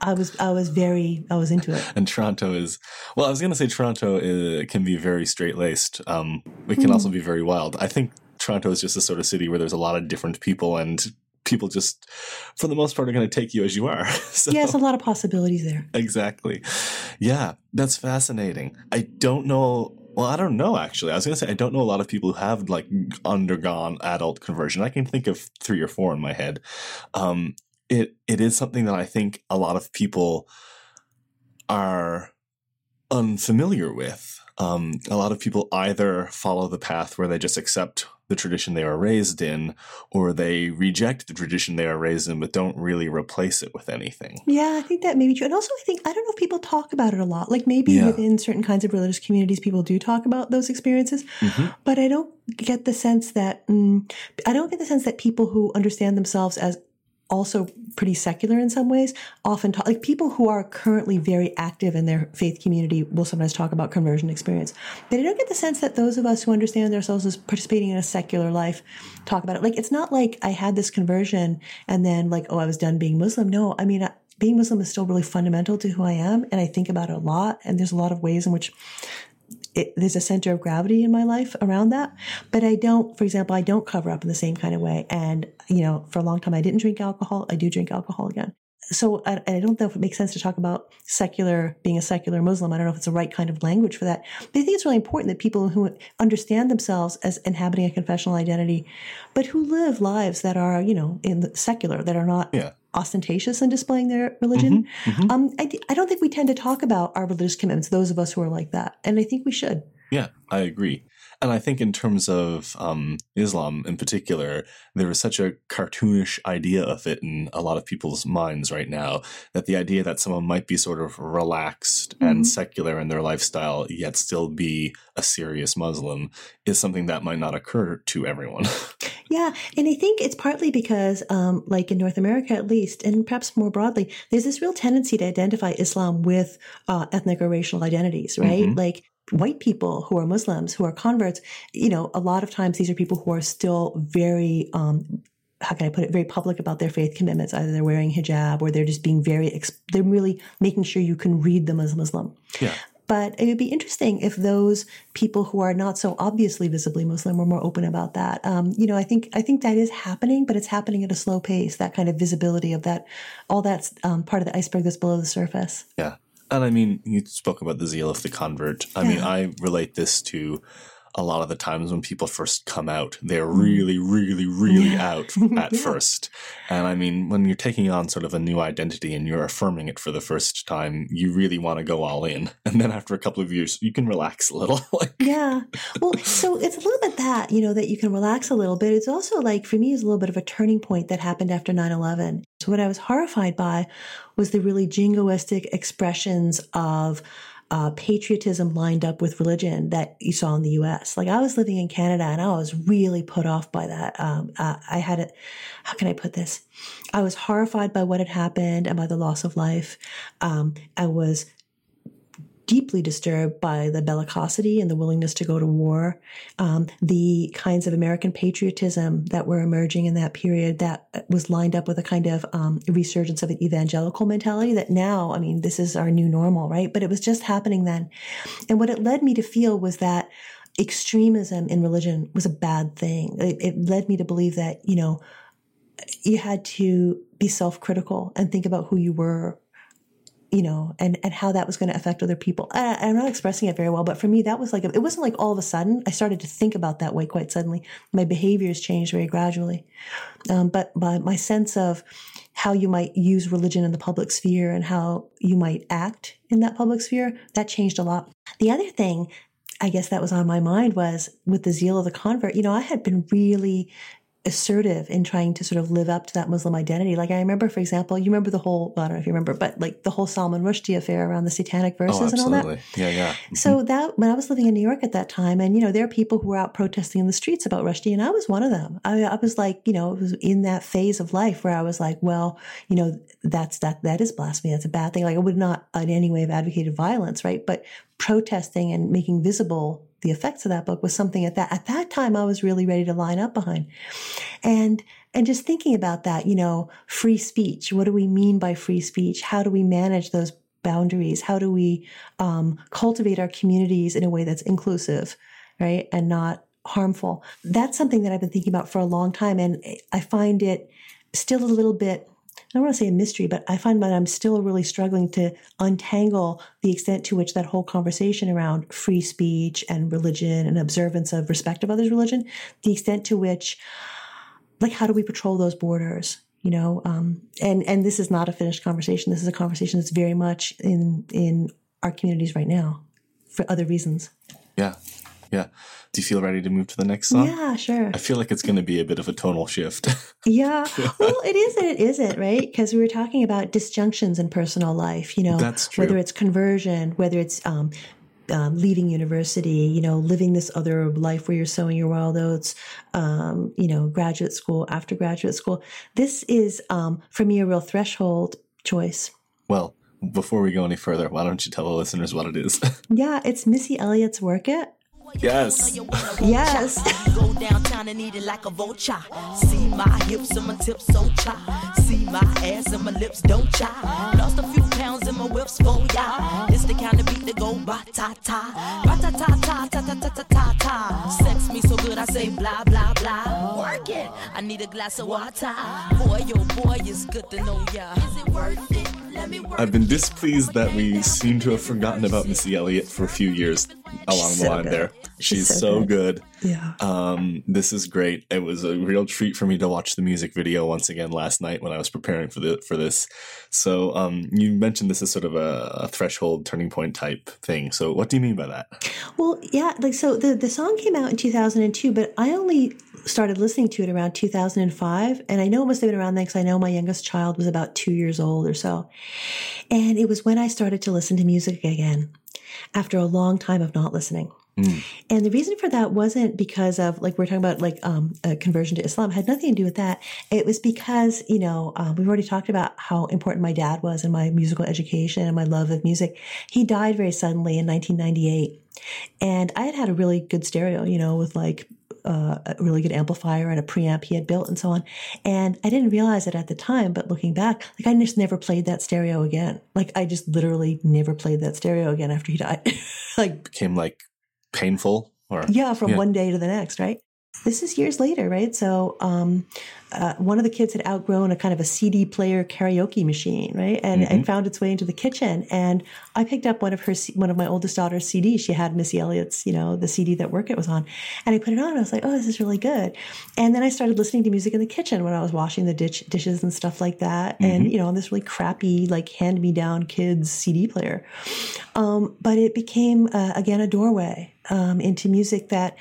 I was, I was very, I was into it. And Toronto is, well, I was going to say Toronto is, can be very straight laced. Um, it can also be very wild. I think Toronto is just a sort of city where there's a lot of different people and people just, for the most part, are going to take you as you are. so, Yeah, there's a lot of possibilities there. Exactly. Yeah, that's fascinating. I don't know. Well, I don't know actually. I was going to say I don't know a lot of people who have like undergone adult conversion. I can think of three or four in my head. Um, it it is something that I think a lot of people are unfamiliar with. Um, a lot of people either follow the path where they just accept the tradition they are raised in, or they reject the tradition they are raised in, but don't really replace it with anything. Yeah, I think that may be true. And also, I think, I don't know if people talk about it a lot. Like maybe Yeah. within certain kinds of religious communities, people do talk about those experiences. Mhm. But I don't get the sense that, mm, I don't get the sense that people who understand themselves as also pretty secular in some ways often talk, like people who are currently very active in their faith community will sometimes talk about conversion experience. But I don't get the sense that those of us who understand ourselves as participating in a secular life talk about it. Like it's not like I had this conversion and then like, oh, I was done being Muslim. No, I mean, I- being Muslim is still really fundamental to who I am, and I think about it a lot. And there's a lot of ways in which it, there's a center of gravity in my life around that. But I don't, for example, I don't cover up in the same kind of way. And you know, for a long time, I didn't drink alcohol. I do drink alcohol again. So I, I don't know if it makes sense to talk about secular being a secular Muslim. I don't know if it's the right kind of language for that. But I think it's really important that people who understand themselves as inhabiting a confessional identity, but who live lives that are, you know, in the secular, that are not Yeah. ostentatious in displaying their religion. Um, I, I don't think we tend to talk about our religious commitments, those of us who are like that. And I think we should. Yeah, I agree. And I think in terms of um, Islam in particular, there is such a cartoonish idea of it in a lot of people's minds right now that the idea that someone might be sort of relaxed Mhm. and secular in their lifestyle, yet still be a serious Muslim, is something that might not occur to everyone. Yeah, and I think it's partly because, um, like in North America at least, and perhaps more broadly, there's this real tendency to identify Islam with uh, ethnic or racial identities, right? Mhm. Like white people who are Muslims, who are converts, you know, a lot of times these are people who are still very, um, how can I put it, very public about their faith commitments. Either they're wearing hijab or they're just being very, they're really making sure you can read them as Muslim. yeah. But it would be interesting if those people who are not so obviously visibly Muslim were more open about that. Um, you know, I think I think that is happening, but it's happening at a slow pace. That kind of visibility of that, all that's um, part of the iceberg that's below the surface. Yeah. And I mean, you spoke about the zeal of the convert. I mean, I relate this to a lot of the times when people first come out, they're Mm. really, really, really Yeah. out at Yeah. first. And I mean, when you're taking on sort of a new identity and you're affirming it for the first time, you really want to go all in. And then after a couple of years, you can relax a little. like, Yeah. Well, so it's a little bit that, you know, that you can relax a little bit. It's also like, for me, is a little bit of a turning point that happened after 9 11. So, what I was horrified by was the really jingoistic expressions of uh, patriotism lined up with religion that you saw in the US. Like, I was living in Canada and I was really put off by that. Um, uh, I had it, how can I put this? I was horrified by what had happened and by the loss of life. Um, I was deeply disturbed by the bellicosity and the willingness to go to war, um, the kinds of American patriotism that were emerging in that period that was lined up with a kind of um, resurgence of an evangelical mentality that now, I mean, this is our new normal, right? But it was just happening then. And what it led me to feel was that extremism in religion was a bad thing. It, it led me to believe that, you know, you had to be self-critical and think about who you were you know, and, and how that was going to affect other people. I, I'm not expressing it very well, but for me, that was like, it wasn't like all of a sudden. I started to think about that way quite suddenly. My behaviors changed very gradually. Um, but, but my sense of how you might use religion in the public sphere and how you might act in that public sphere, that changed a lot. The other thing I guess that was on my mind was with the zeal of the convert, you know, I had been really assertive in trying to sort of live up to that Muslim identity. Like I remember, for example, you remember the whole, well, I don't know if you remember, but like the whole Salman Rushdie affair around the satanic oh, verses Oh, and all that. absolutely. Yeah, yeah. So mm-hmm. that when I was living in New York at that time, and you know, there are people who were out protesting in the streets about Rushdie, and I was one of them. I, I was like, you know, it was in that phase of life where I was like, well, you know, that's that that is blasphemy. That's a bad thing. Like I would not in any way have advocated violence, right? But protesting and making visible the effects of that book was something at that at that time I was really ready to line up behind. And and just thinking about that, you know, free speech. What do we mean by free speech? How do we manage those boundaries? How do we um, cultivate our communities in a way that's inclusive, right, and not harmful? That's something that I've been thinking about for a long time, and I find it still a little bit. I don't want to say a mystery, but I find that I'm still really struggling to untangle the extent to which that whole conversation around free speech and religion and observance of respect of others' religion, the extent to which, like, how do we patrol those borders? You know, um, and and this is not a finished conversation. This is a conversation that's very much in in our communities right now, for other reasons. Yeah. Yeah. Do you feel ready to move to the next song? Yeah, sure. I feel like it's going to be a bit of a tonal shift. Yeah. Well, it is and it isn't, right? Because we were talking about disjunctions in personal life, you know, That's true. whether it's conversion, whether it's um, um, leaving university, you know, living this other life where you're sowing your wild oats, um, you know, graduate school, after graduate school. This is, um, for me, a real threshold choice. well, before we go any further, why don't you tell the listeners what it is? Yeah, it's Missy Elliott's Work It. Yes. Yes. Go downtown and eat it like a vulture. See my hips and my tips so chai. See my ass and my lips don't chai. Lost a few pounds in my whips for ya. It's the kind of beat that go ba ta ta. Ba ta ta ta ta ta ta ta ta ta. Sex me so good I say blah blah blah. Work it. I need a glass of water. Boy, oh boy, it's good to know ya. Is it worth it? Let me work I've been displeased that we seem to have forgotten about Missy Elliott for a few years along the so line good. there. She's, She's so so good. good. Yeah. Um, this is great. It was a real treat for me to watch the music video once again last night when I was preparing for the for this. So, um, you mentioned this is sort of a, a threshold turning point type thing. So, what do you mean by that? Well, yeah, like so the the song came out in 2002, but I only started listening to it around 2005, and I know it must have been around then because I know my youngest child was about two years old or so, and it was when I started to listen to music again after a long time of not listening. And the reason for that wasn't because of like we're talking about like um, a conversion to Islam it had nothing to do with that. It was because you know uh, we've already talked about how important my dad was in my musical education and my love of music. He died very suddenly in 1998, and I had had a really good stereo, you know, with like uh, a really good amplifier and a preamp he had built and so on. And I didn't realize it at the time, but looking back, like I just never played that stereo again. Like I just literally never played that stereo again after he died. like Became like painful or yeah, from Yeah. one day to the next, right? This is years later, right? So, um, uh, one of the kids had outgrown a kind of a CD player karaoke machine, right? And Mm-hmm. it found its way into the kitchen. And I picked up one of her, one of my oldest daughter's CDs. She had Missy Elliott's, you know, the CD that Work It was on. And I put it on. And I was like, oh, this is really good. And then I started listening to music in the kitchen when I was washing the ditch, dishes and stuff like that. And, you know, on this really crappy, like hand me down kids CD player. Um, but it became, uh, again, a doorway um, into music that,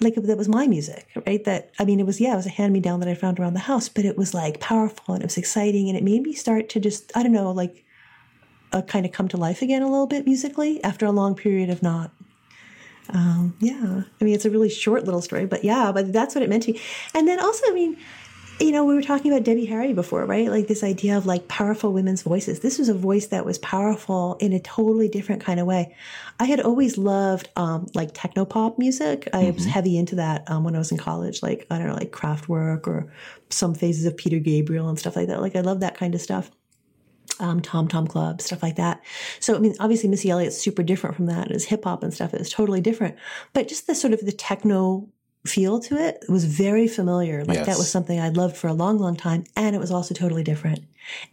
like, that was my music, right? That, I mean, it was, yeah, it was a hand me down that I found around the house, but it was like powerful and it was exciting and it made me start to just, I don't know, like, uh, kind of come to life again a little bit musically after a long period of not. Um, yeah, I mean, it's a really short little story, but yeah, but that's what it meant to me. And then also, I mean, you know, we were talking about Debbie Harry before, right? Like this idea of like powerful women's voices. This was a voice that was powerful in a totally different kind of way. I had always loved um, like techno pop music. I was heavy into that um, when I was in college. Like I don't know, like Kraftwerk or some phases of Peter Gabriel and stuff like that. Like I love that kind of stuff. Um, Tom Tom Club, stuff like that. So I mean, obviously Missy Elliott's super different from that. It's hip hop and stuff. It's totally different. But just the sort of the techno feel to it was very familiar. Like that was something I loved for a long, long time. And it was also totally different.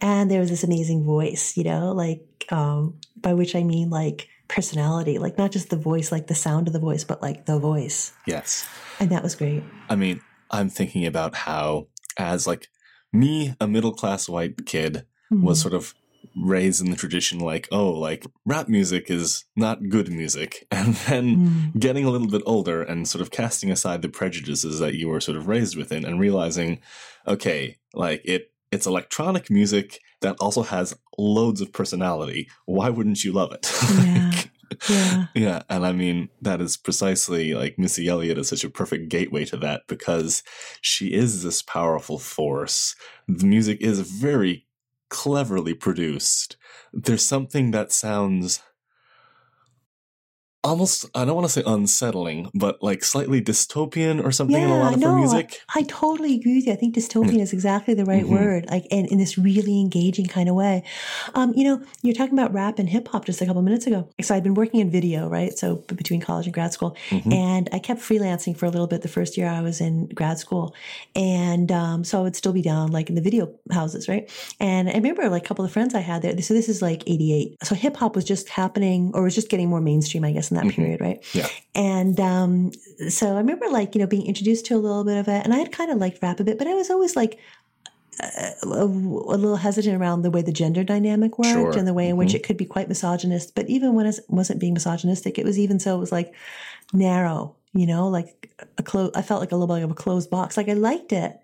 And there was this amazing voice, you know, like, um, by which I mean like personality, like not just the voice, like the sound of the voice, but like the voice. Yes. And that was great. I mean, I'm thinking about how, as like me, a middle class white kid, was sort of raised in the tradition like, oh, like rap music is not good music. And then hmm. getting a little bit older and sort of casting aside the prejudices that you were sort of raised within and realizing, okay, like it, it's electronic music that also has loads of personality. Why wouldn't you love it? Yeah. Yeah. Yeah, and I mean that is precisely like Missy Elliott is such a perfect gateway to that because she is this powerful force. The music is very cleverly produced. There's something that sounds almost I don't want to say unsettling, but like slightly dystopian or something in a lot of no, her music. I, I totally agree with you. I think dystopian is exactly the right Mhm. word, like, and in this really engaging kind of way. Um, you know, you're talking about rap and hip hop just a couple minutes ago. So I'd been working in video, right? So between college and grad school, Mhm. and I kept freelancing for a little bit the first year I was in grad school, and um, so I would still be down like in the video houses, right? And I remember like a couple of friends I had there. So this is like '88. So hip hop was just happening, or was just getting more mainstream, I guess, in that Mhm. period, right? Yeah. And um, so I remember like, you know, being introduced to a little bit of it. And I had kind of liked rap a bit, but I was always like uh, a, a little hesitant around the way the gender dynamic worked Sure. and the way in which Mhm. it could be quite misogynist. But even when it wasn't being misogynistic, it was even so, it was like narrow, you know, like a close, I felt like a little bit of a closed box. Like I liked it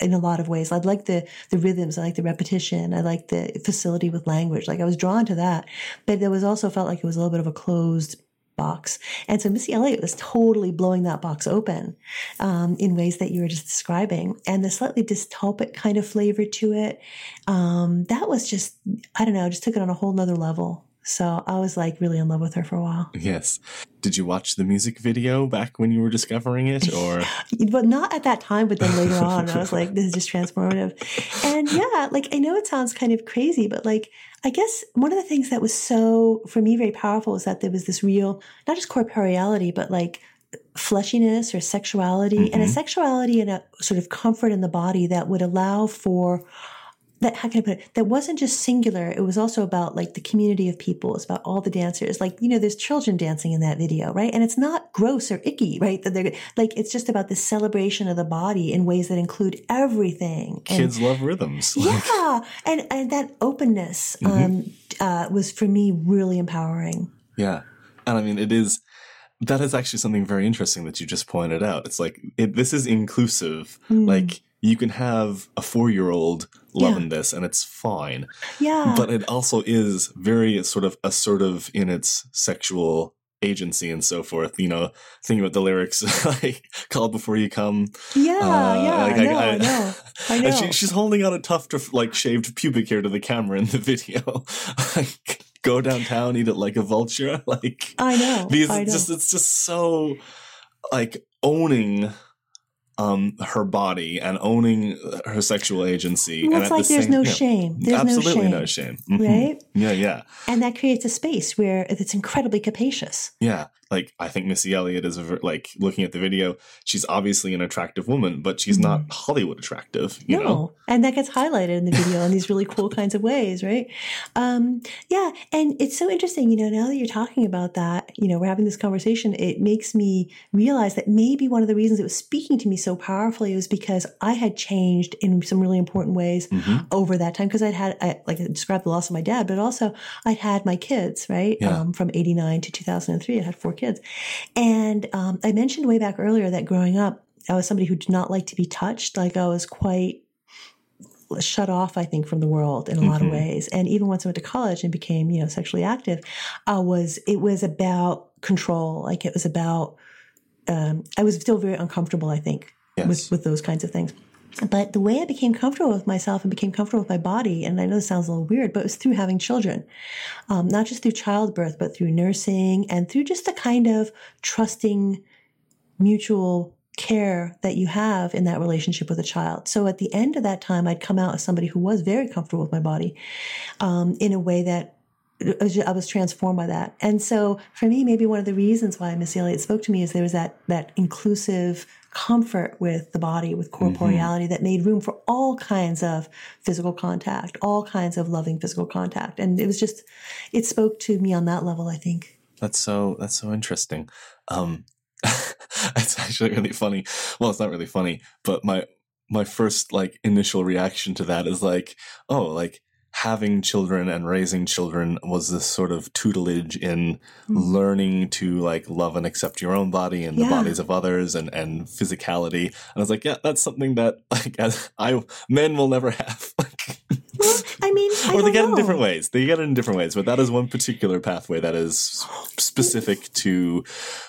in a lot of ways. I liked the the rhythms. I liked the repetition. I liked the facility with language. Like I was drawn to that, but there was also felt like it was a little bit of a closed box. And so Missy Elliott was totally blowing that box open um, in ways that you were just describing, and the slightly dystopic kind of flavor to it. Um, that was just I don't know, just took it on a whole nother level. So I was like really in love with her for a while. Yes. Did you watch the music video back when you were discovering it or but not at that time, but then later on, I was like, this is just transformative. And yeah, like I know it sounds kind of crazy, but like I guess one of the things that was so for me very powerful was that there was this real, not just corporeality, but like fleshiness or sexuality and a Mhm. sexuality and a sort of comfort in the body that would allow for that how can I put it? That wasn't just singular. It was also about like the community of people. It's about all the dancers. Like you know, there's children dancing in that video, right? And it's not gross or icky, right? That they're like it's just about the celebration of the body in ways that include everything. And- kids love rhythms? yeah, and and that openness Mm-hmm. um, uh, was for me really empowering. Yeah. And I mean, it is, that is actually something very interesting that you just pointed out. It's like, it, this is inclusive. Mm. Like, you can have a four year old Yeah. loving this and it's fine. Yeah, But it also is very sort of assertive in its sexual agency and so forth. You know, thinking about the lyrics, like, call before you come. yeah, Uh, yeah. like, I know, I, know, I know. And she, she's holding out a tuft of like shaved pubic hair to the camera in the video. like, go downtown, eat it like a vulture. Like, I know. these I know. just it's just so like owning um her body and owning her sexual agency Well, and it's like the there's same no yeah, shame. There's absolutely no shame, Mhm. right? yeah yeah And that creates a space where it's incredibly capacious. yeah like i think missy elliott is a, like looking at the video she's obviously an attractive woman but she's not hollywood attractive you no, know and that gets highlighted in the video in these really cool kinds of ways, right? Um, yeah, and it's so interesting, you know. Now that you're talking about that, you know, we're having this conversation. It makes me realize that maybe one of the reasons it was speaking to me so powerfully was because I had changed in some really important ways Mhm. over that time. Because I'd had, I, like, I described the loss of my dad, but also I'd had my kids, right? Yeah. Um, from '89 to 2003, I had four kids, and um, I mentioned way back earlier that growing up, I was somebody who did not like to be touched. Like I was quite shut off, I think, from the world in a lot of Mhm. ways. And even once I went to college and became, you know, sexually active, I was, it was about control. Like it was about, um, I was still very uncomfortable, I think, Yes. with, with those kinds of things. But the way I became comfortable with myself and became comfortable with my body, and I know this sounds a little weird, but it was through having children, um, not just through childbirth, but through nursing and through just the kind of trusting mutual care that you have in that relationship with a child. So at the end of that time, I'd come out as somebody who was very comfortable with my body um, in a way that I was- transformed by that. And so for me, maybe one of the reasons why Missy Elliott spoke to me is there was that, that inclusive comfort with the body, with corporeality that made room for all kinds of physical contact, all kinds of loving physical contact. And it was just, it spoke to me on that level, I think. That's so that's so interesting. Um, it's actually really funny. Well, it's not really funny, but my my first like initial reaction to that is like, oh, like having children and raising children was this sort of tutelage in mm. learning to like love and accept your own body and the bodies of others and and physicality. And I was like, yeah, that's something that like as I men will never have. Well, I mean, I or they get it in different ways. They get it in different ways, but that is one particular pathway that is specific to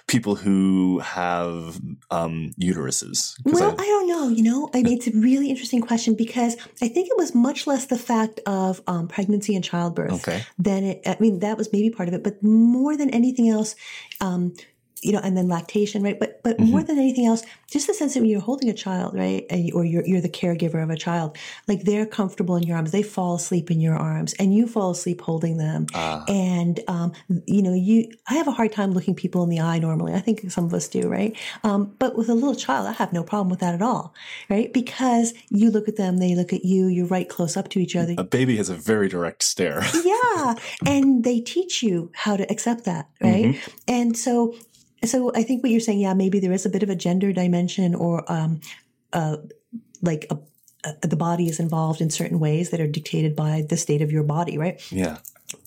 people who have um, uteruses. Well, I- I don't know. You know, I mean, it's a really interesting question because I think it was much less the fact of um, pregnancy and childbirth Okay. than it. I mean, that was maybe part of it, but more than anything else, um, you know, and then lactation, right? But but more Mm-hmm. than anything else, just the sense that when you're holding a child, right, and, or you're you're the caregiver of a child, like they're comfortable in your arms, they fall asleep in your arms, and you fall asleep holding them, Ah. and um, you know, you. I have a hard time looking people in the eye normally. I think some of us do, right? Um, but with a little child, I have no problem with that at all, right? Because you look at them, they look at you, you're right close up to each other. a baby has a very direct stare. yeah and they teach you how to accept that right and so so i think what you're saying yeah maybe there is a bit of a gender dimension or um uh like a, a, the body is involved in certain ways that are dictated by the state of your body right yeah.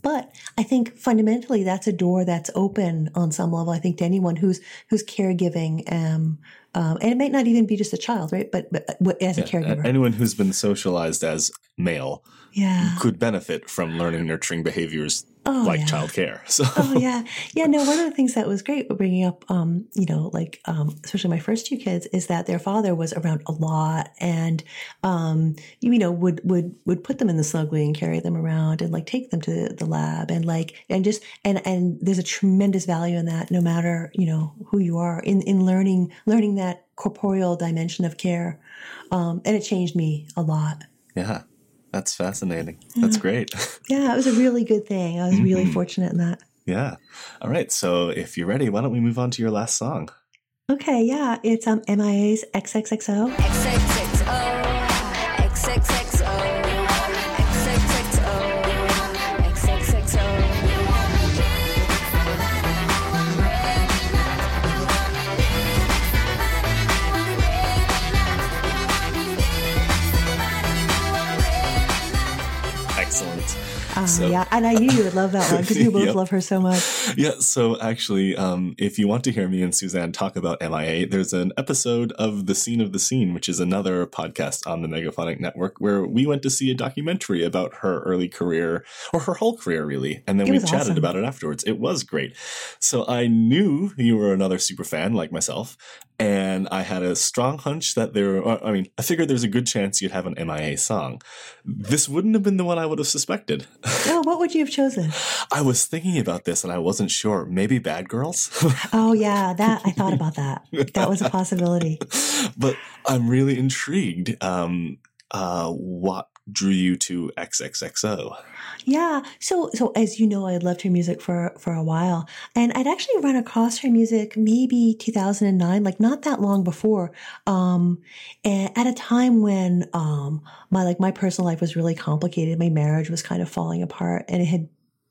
but I think fundamentally that's a door that's open on some level. I think to anyone who's who's caregiving, um, um, and it might not even be just a child, right? But, but uh, as a A- caregiver, Anyone who's been socialized as male yeah. could benefit from learning nurturing behaviors Oh, like yeah. childcare. So oh yeah yeah no one of the things that was great bringing up um you know like um especially my first two kids is that their father was around a lot and um you know would would would put them in the snugly and carry them around and like take them to the lab and like and just and and there's a tremendous value in that no matter you know who you are in in learning learning that corporeal dimension of care um and it changed me a lot yeah, that's fascinating. That's great. yeah it was a really good thing i was really fortunate in that yeah. All right. So if you're ready, why don't we move on to your last song? okay yeah it's um mia's XXXO, XXXO, XXXO, So- yeah, and I knew you would love that one because you both Yep. love her so much. Yeah, so actually, um, if you want to hear me and Suzanne talk about MIA, there's an episode of The Scene of the Scene, which is another podcast on the Megaphonic Network, where we went to see a documentary about her early career, or her whole career, really. And then It we chatted awesome. about it afterwards. It was great. So I knew you were another super fan like myself, and I had a strong hunch that there. I mean, I figured there's a good chance you'd have an MIA song. This wouldn't have been the one I would have suspected. Oh, what would you have chosen? I was thinking about this and I wasn't sure. Maybe Bad Girls? Oh, yeah, that I thought about that. That was a possibility. but I'm really intrigued. Um, uh, what drew you to XXXO? Yeah. So, so as you know, I had loved her music for for a while, and I'd actually run across her music maybe 2009, like not that long before, um, at a time when um, my like my personal life was really complicated. My marriage was kind of falling apart, and it had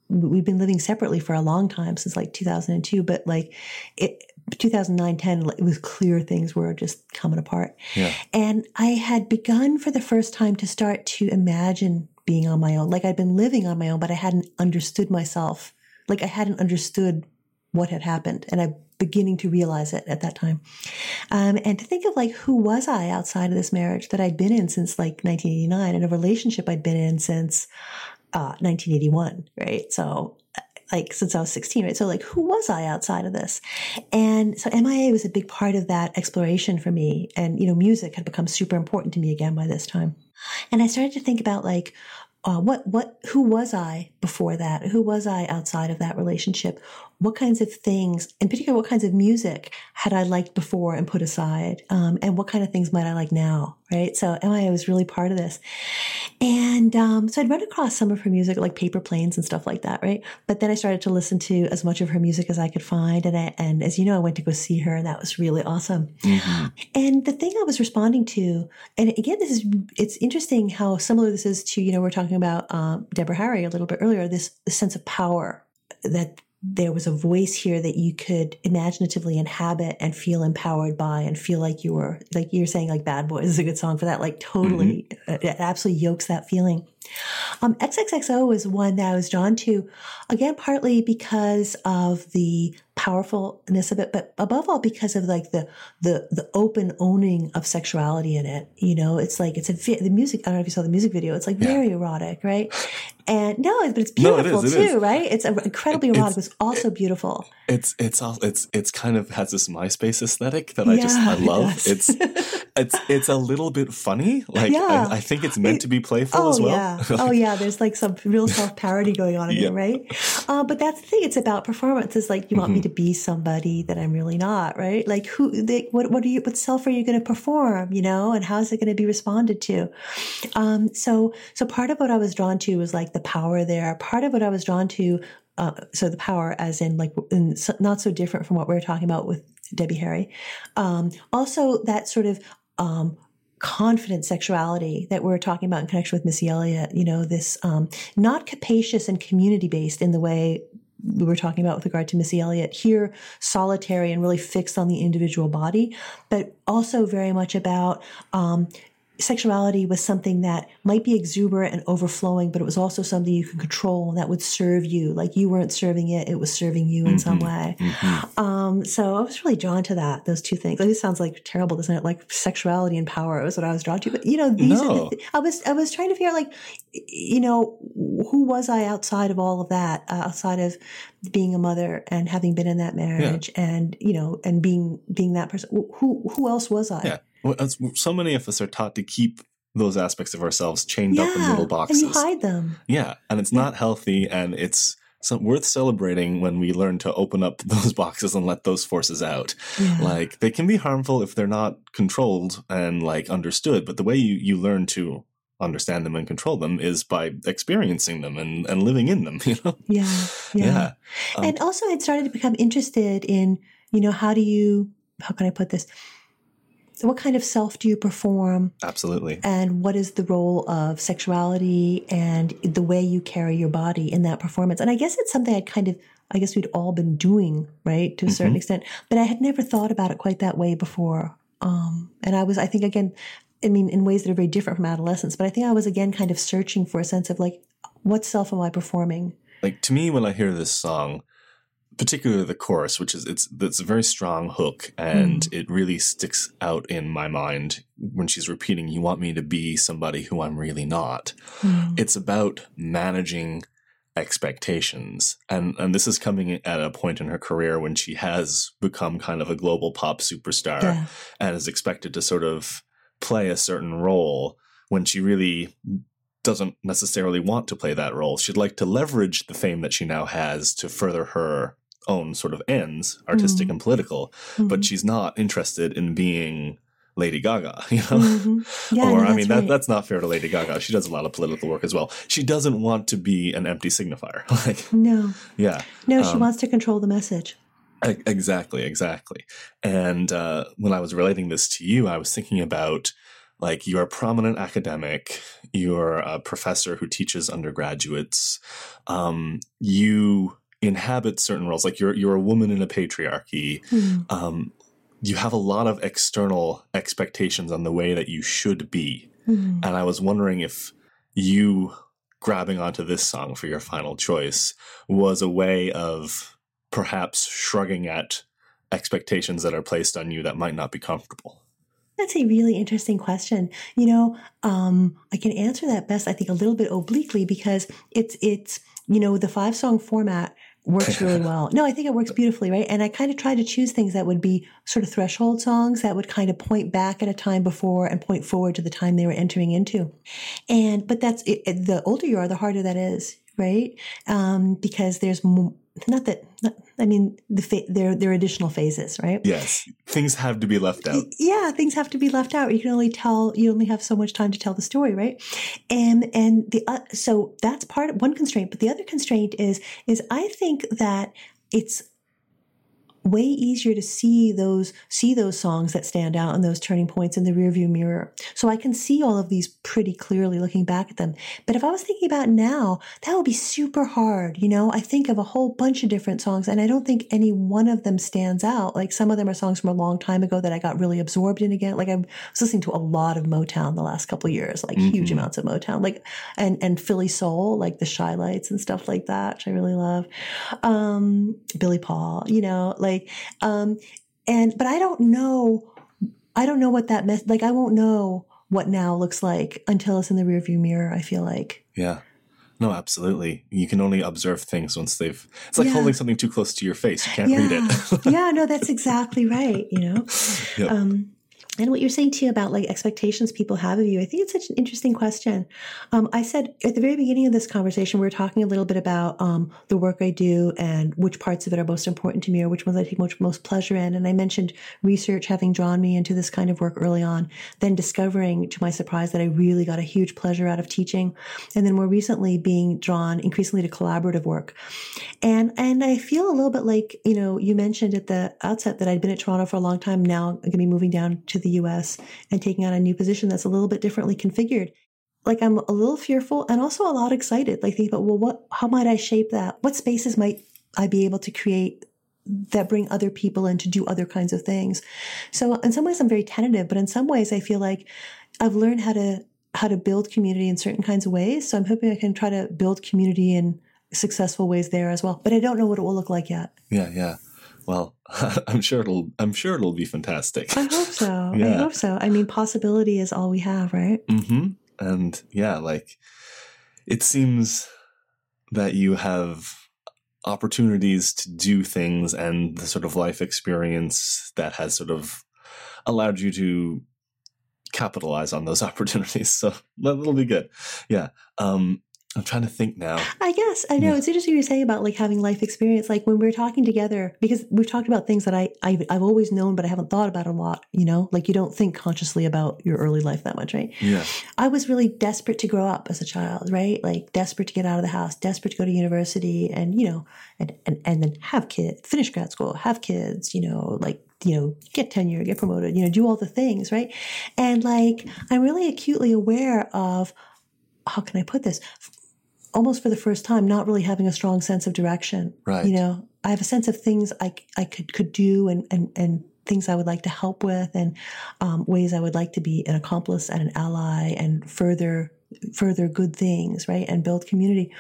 we'd been living separately for a long time since like 2002, but like it. 2009 10 it was clear things were just coming apart Yeah. and I had begun for the first time to start to imagine being on my own. Like I'd been living on my own, but I hadn't understood myself. Like I hadn't understood what had happened. And I'm beginning to realize it at that time. Um, and to think of like, who was I outside of this marriage that I'd been in since like 1989 and a relationship I'd been in since uh, 1981, right? So like since I was 16, right? So like, who was I outside of this? And so MIA was a big part of that exploration for me. And, you know, music had become super important to me again by this time. And I started to think about like, uh, what, what, who was I before that? Who was I outside of that relationship? What kinds of things, in particular, what kinds of music had I liked before and put aside? Um, and what kind of things might I like now? Right. So MIA was really part of this. And um, so I'd run across some of her music, like Paper Planes and stuff like that, right? But then I started to listen to as much of her music as I could find. And, I, and as you know, I went to go see her, and that was really awesome. And the thing I was responding to, and again, this is, it's interesting how similar this is to, you know, we're talking about um, Deborah Harry a little bit earlier, this, this sense of power that there was a voice here that you could imaginatively inhabit and feel empowered by and feel like you were like you're saying like bad boys is a good song for that. Like totally uh, it absolutely yokes that feeling. Um, XXXO is one that I was drawn to, again, partly because of the powerfulness of it, but above all because of like the the the open owning of sexuality in it. You know, it's like it's a the music. I don't know if you saw the music video. It's like very erotic, right? And no, but it's No, it beautiful is, too, it is. right? It's incredibly It- erotic. it's- It's also beautiful. It's it's all it's it's kind of has this MySpace aesthetic that I just I love. does. It's it's it's a little bit funny. Like Yeah. I, I think it's meant to be playful Oh as well. yeah, oh yeah. There's like some real self parody going on in Yeah. there, right? Uh, but that's the thing. It's about performance. It's like you want Mm-hmm. me to be somebody that I'm really not, right? Like who? They, what? What are you? What self are you going to perform? You know, and how is it going to be responded to? Um, so, so part of what I was drawn to was like the power there. Part of what I was drawn to. Uh, so the power, as in like, in, so- not so different from what we were talking about with Debbie Harry. Um, also, that sort of um, confident sexuality that we're talking about in connection with Missy Elliott. You know, this um, not capacious and community based in the way we were talking about with regard to Missy Elliott. Here, solitary and really fixed on the individual body, but also very much about. Um, Sexuality was something that might be exuberant and overflowing, but it was also something you could control that would serve you. Like you weren't serving it, it was serving you in some way. Um, so I was really drawn to that, those two things. Like, This sounds like terrible, doesn't it? Like sexuality and power was what I was drawn to. But you know, these are No. the, th- I was I was trying to figure out like, you know, who was I outside of all of that, uh, outside of being a mother and having been in that marriage and you know and being being that person. Who who else was I? Yeah. So many of us are taught to keep those aspects of ourselves chained up in little boxes. and you hide them. Yeah, and it's not healthy, and it's worth celebrating when we learn to open up those boxes and let those forces out. Yeah. Like they can be harmful if they're not controlled and like understood, but the way you you learn to understand them and control them is by experiencing them and and living in them. You know. yeah, yeah. Yeah. Um, and also I'd started to become interested in, you know, how do you, how can I put this? What kind of self do you perform Absolutely. and what is the role of sexuality and the way you carry your body in that performance? And I guess it's something I kind of, I guess we'd all been doing, right, to a certain extent, but I had never thought about it quite that way before. Um, and I was, I think again, I mean, in ways that are very different from adolescence, but I think I was again kind of searching for a sense of like, what self am I performing? like to me when I hear this song, particularly the chorus, which is it's it's a very strong hook and mm. it really sticks out in my mind when she's repeating, "You want me to be somebody who I'm really not." Mm. It's about managing expectations, and and this is coming at a point in her career when she has become kind of a global pop superstar Yeah. and is expected to sort of play a certain role when she really doesn't necessarily want to play that role. She'd like to leverage the fame that she now has to further her own sort of ends, artistic Mhm. and political, but she's not interested in being Lady Gaga, you know? Mhm. Yeah, or no, I mean that right. that's not fair to Lady Gaga. She does a lot of political work as well. She doesn't want to be an empty signifier. like no, yeah. no, she Um, wants to control the message. Exactly, exactly. And uh, when I was relating this to you, I was thinking about like you're a prominent academic, you're a professor who teaches undergraduates, um, you inhabit certain roles, like you're you're a woman in a patriarchy. Mhm. Um, you have a lot of external expectations on the way that you should be, Mhm. and I was wondering if you grabbing onto this song for your final choice was a way of perhaps shrugging at expectations that are placed on you that might not be comfortable. That's a really interesting question. You know, um, I can answer that best, I think, a little bit obliquely because it's it's you know the five song format works really well. No, I think it works beautifully, right? And I kind of try to choose things that would be sort of threshold songs that would kind of point back at a time before and point forward to the time they were entering into. And but that's it, the older you are, the harder that is, right? Um, because there's more, not that not, I mean the fa- there there are additional phases, right? Yes, things have to be left out. yeah things have to be left out you can only tell you only have so much time to tell the story right and and the uh, so that's part of one constraint but the other constraint is is i think that it's way easier to see those see those songs that stand out and those turning points in the rearview mirror. So i can see all of these pretty clearly looking back at them. But if i was thinking about now that would be super hard you know? I think of a whole bunch of different songs and i don't think any one of them stands out. Like some of them are songs from a long time ago that i got really absorbed in again. Like i was listening to a lot of motown the last couple of years like huge amounts of motown. Like and and philly soul like the Chi-Lites and stuff like that which i really love. Um billy paul you know? Like um and but i don't know i don't know what that mess like i won't know what now looks like until it's in the rearview mirror i feel like Yeah. No, absolutely. You can only observe things once they've. It's like Yeah. holding something too close to your face. You can't read it. yeah, no, that's exactly right. You know, Yep. um, and what you're saying too about like expectations people have of you, I think it's such an interesting question. Um, I said at the very beginning of this conversation, we were talking a little bit about um, the work I do and which parts of it are most important to me or which ones I take most, most pleasure in. And I mentioned research having drawn me into this kind of work early on, then discovering to my surprise that I really got a huge pleasure out of teaching. And then more recently being drawn increasingly to collaborative work. And and I feel a little bit like, you know, you mentioned at the outset that I'd been at Toronto for a long time. Now I'm going to be moving down to the US and taking on a new position that's a little bit differently configured. Like I'm a little fearful and also a lot excited. Like thinking about, well, what how might I shape that? What spaces might I be able to create that bring other people in to do other kinds of things? So in some ways I'm very tentative, but in some ways I feel like I've learned how to how to build community in certain kinds of ways. So I'm hoping I can try to build community in successful ways there as well. But I don't know what it will look like yet. yeah, yeah. Well, I'm sure it'll. I'm sure it'll be fantastic. I hope so. I hope so. I mean, possibility is all we have, right? hmm And yeah, like it seems that you have opportunities to do things and the sort of life experience that has sort of allowed you to capitalize on those opportunities. So that'll be good. Yeah. Um, I'm trying to think now. I guess I know Yeah. it's interesting you say about like having life experience. Like when we were talking together, because we've talked about things that I I've, I've always known, but I haven't thought about a lot. You know, like you don't think consciously about your early life that much, right? Yeah. I was really desperate to grow up as a child, right? Like desperate to get out of the house, desperate to go to university, and you know, and and, and then have kids, finish grad school, have kids, you know, like you know, get tenure, get promoted, you know, do all the things, right? And like I'm really acutely aware of how can I put this? Almost for the first time, not really having a strong sense of direction. Right. You know, I have a sense of things I, I could could do and and and things I would like to help with and um, ways I would like to be an accomplice and an ally and further further good things, right? And build community.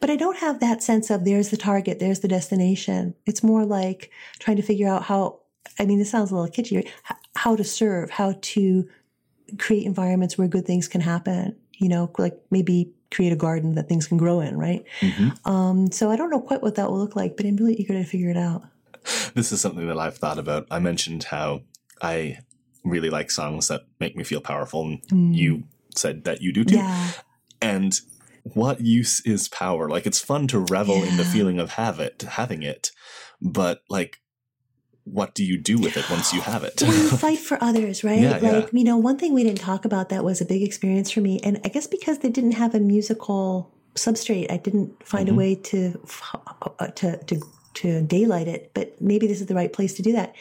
But I don't have that sense of there's the target, there's the destination. It's more like trying to figure out how I mean, this sounds a little kitschy, how to serve, how to create environments where good things can happen, you know, like maybe create a garden that things can grow in, right? Mhm. Um, so I don't know quite what that will look like, but I'm really eager to figure it out. This is something that I've thought about. I mentioned how I really like songs that make me feel powerful, and Mm. you said that you do too. Yeah. And what use is power? Like it's fun to revel in the feeling of have it, having it, but like, what do you do with it once you have it? Well, you fight for others, right? Yeah, yeah. like, you know, one thing we didn't talk about that was a big experience for me. And I guess because they didn't have a musical substrate, I didn't find Mm-hmm. a way to, uh, to, to, to daylight it, but maybe this is the right place to do that.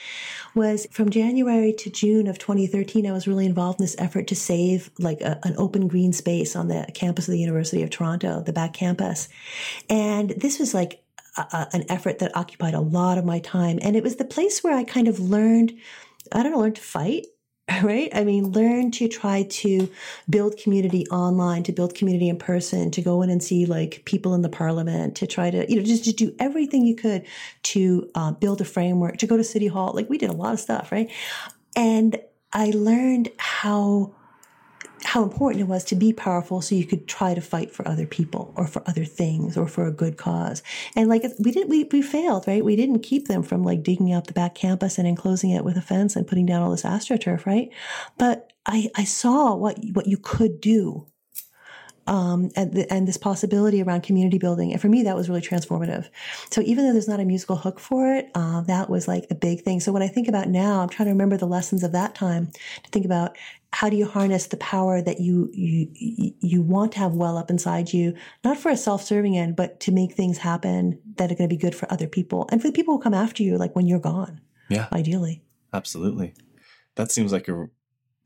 Was from January to June of 2013, I was really involved in this effort to save like a, an open green space on the campus of the University of Toronto, the back campus. And this was like a, an effort that occupied a lot of my time. And it was the place where I kind of learned, I don't know, learn to fight, right? I mean, learn to try to build community online, to build community in person, to go in and see like people in the parliament, to try to, you know, just to do everything you could to uh, build a framework, to go to City Hall. Like we did a lot of stuff, right? And I learned how how important it was to be powerful so you could try to fight for other people or for other things or for a good cause. And like we didn't, we, we failed, right? We didn't keep them from like digging up the back campus and enclosing it with a fence and putting down all this astroturf, right? But I, I saw what, what you could do um, and, the, and this possibility around community building. And for me, that was really transformative. So even though there's not a musical hook for it, uh, that was like a big thing. So when I think about now, I'm trying to remember the lessons of that time to think about how do you harness the power that you you you want to have well up inside you, not for a self-serving end, but to make things happen that are going to be good for other people and for the people who come after you, like when you're gone. Yeah. ideally. Absolutely. That seems like a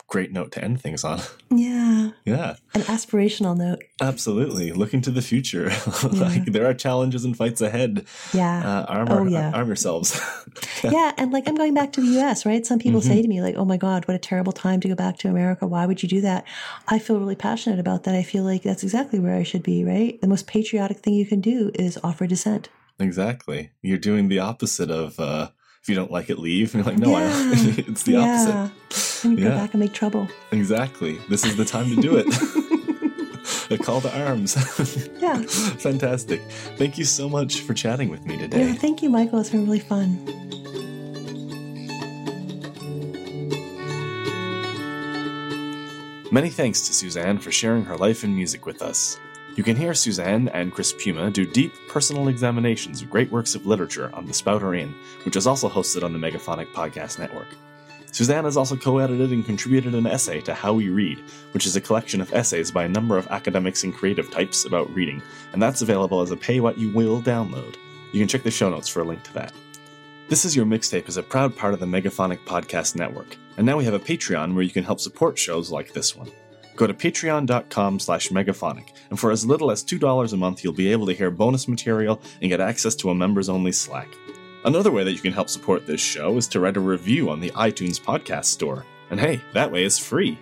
great note to end things on. Yeah, yeah. an aspirational note. Absolutely. Looking to the future. like there are challenges and fights ahead. Yeah. Uh, arm, Oh, our- yeah. arm yourselves. yeah, and like I'm going back to the US, right? Some people Mm-hmm. say to me, like, oh my God, what a terrible time to go back to America. Why would you do that? I feel really passionate about that. I feel like that's exactly where I should be, right? The most patriotic thing you can do is offer dissent. exactly. You're doing the opposite of uh, if you don't like it, leave. And you're like, no, I, Yeah. it's the yeah. opposite. And you Yeah. go back and make trouble. Exactly. This is the time to do it. a call to arms. Yeah. Fantastic. Thank you so much for chatting with me today. Yeah. Thank you, Michael. It's been really fun. Many thanks to Suzanne for sharing her life and music with us. You can hear Suzanne and Chris Piuma do deep personal examinations of great works of literature on The Spouter Inn, which is also hosted on the Megaphonic Podcast Network. Suzanne has also co edited and contributed an essay to How We Read, which is a collection of essays by a number of academics and creative types about reading, and that's available as a pay what you will download. You can check the show notes for a link to that. This is Your Mixtape is a proud part of the Megaphonic Podcast Network, and now we have a Patreon where you can help support shows like this one. Go to patreon.com slash megaphonic, and for as little as $2 a month, you'll be able to hear bonus material and get access to a members only Slack. Another way that you can help support this show is to write a review on the iTunes Podcast Store. And hey, that way it's free.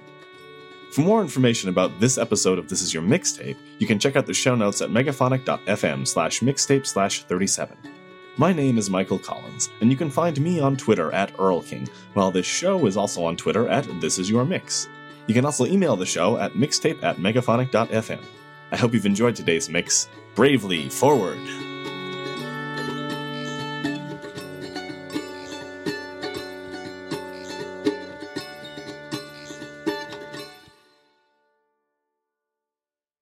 For more information about this episode of This Is Your Mixtape, you can check out the show notes at megaphonic.fm slash mixtape slash 37. My name is Michael Collins, and you can find me on Twitter at EarlKing, while this show is also on Twitter at This Is Your Mix. You can also email the show at mixtape at megaphonic.fm. I hope you've enjoyed today's mix. Bravely forward!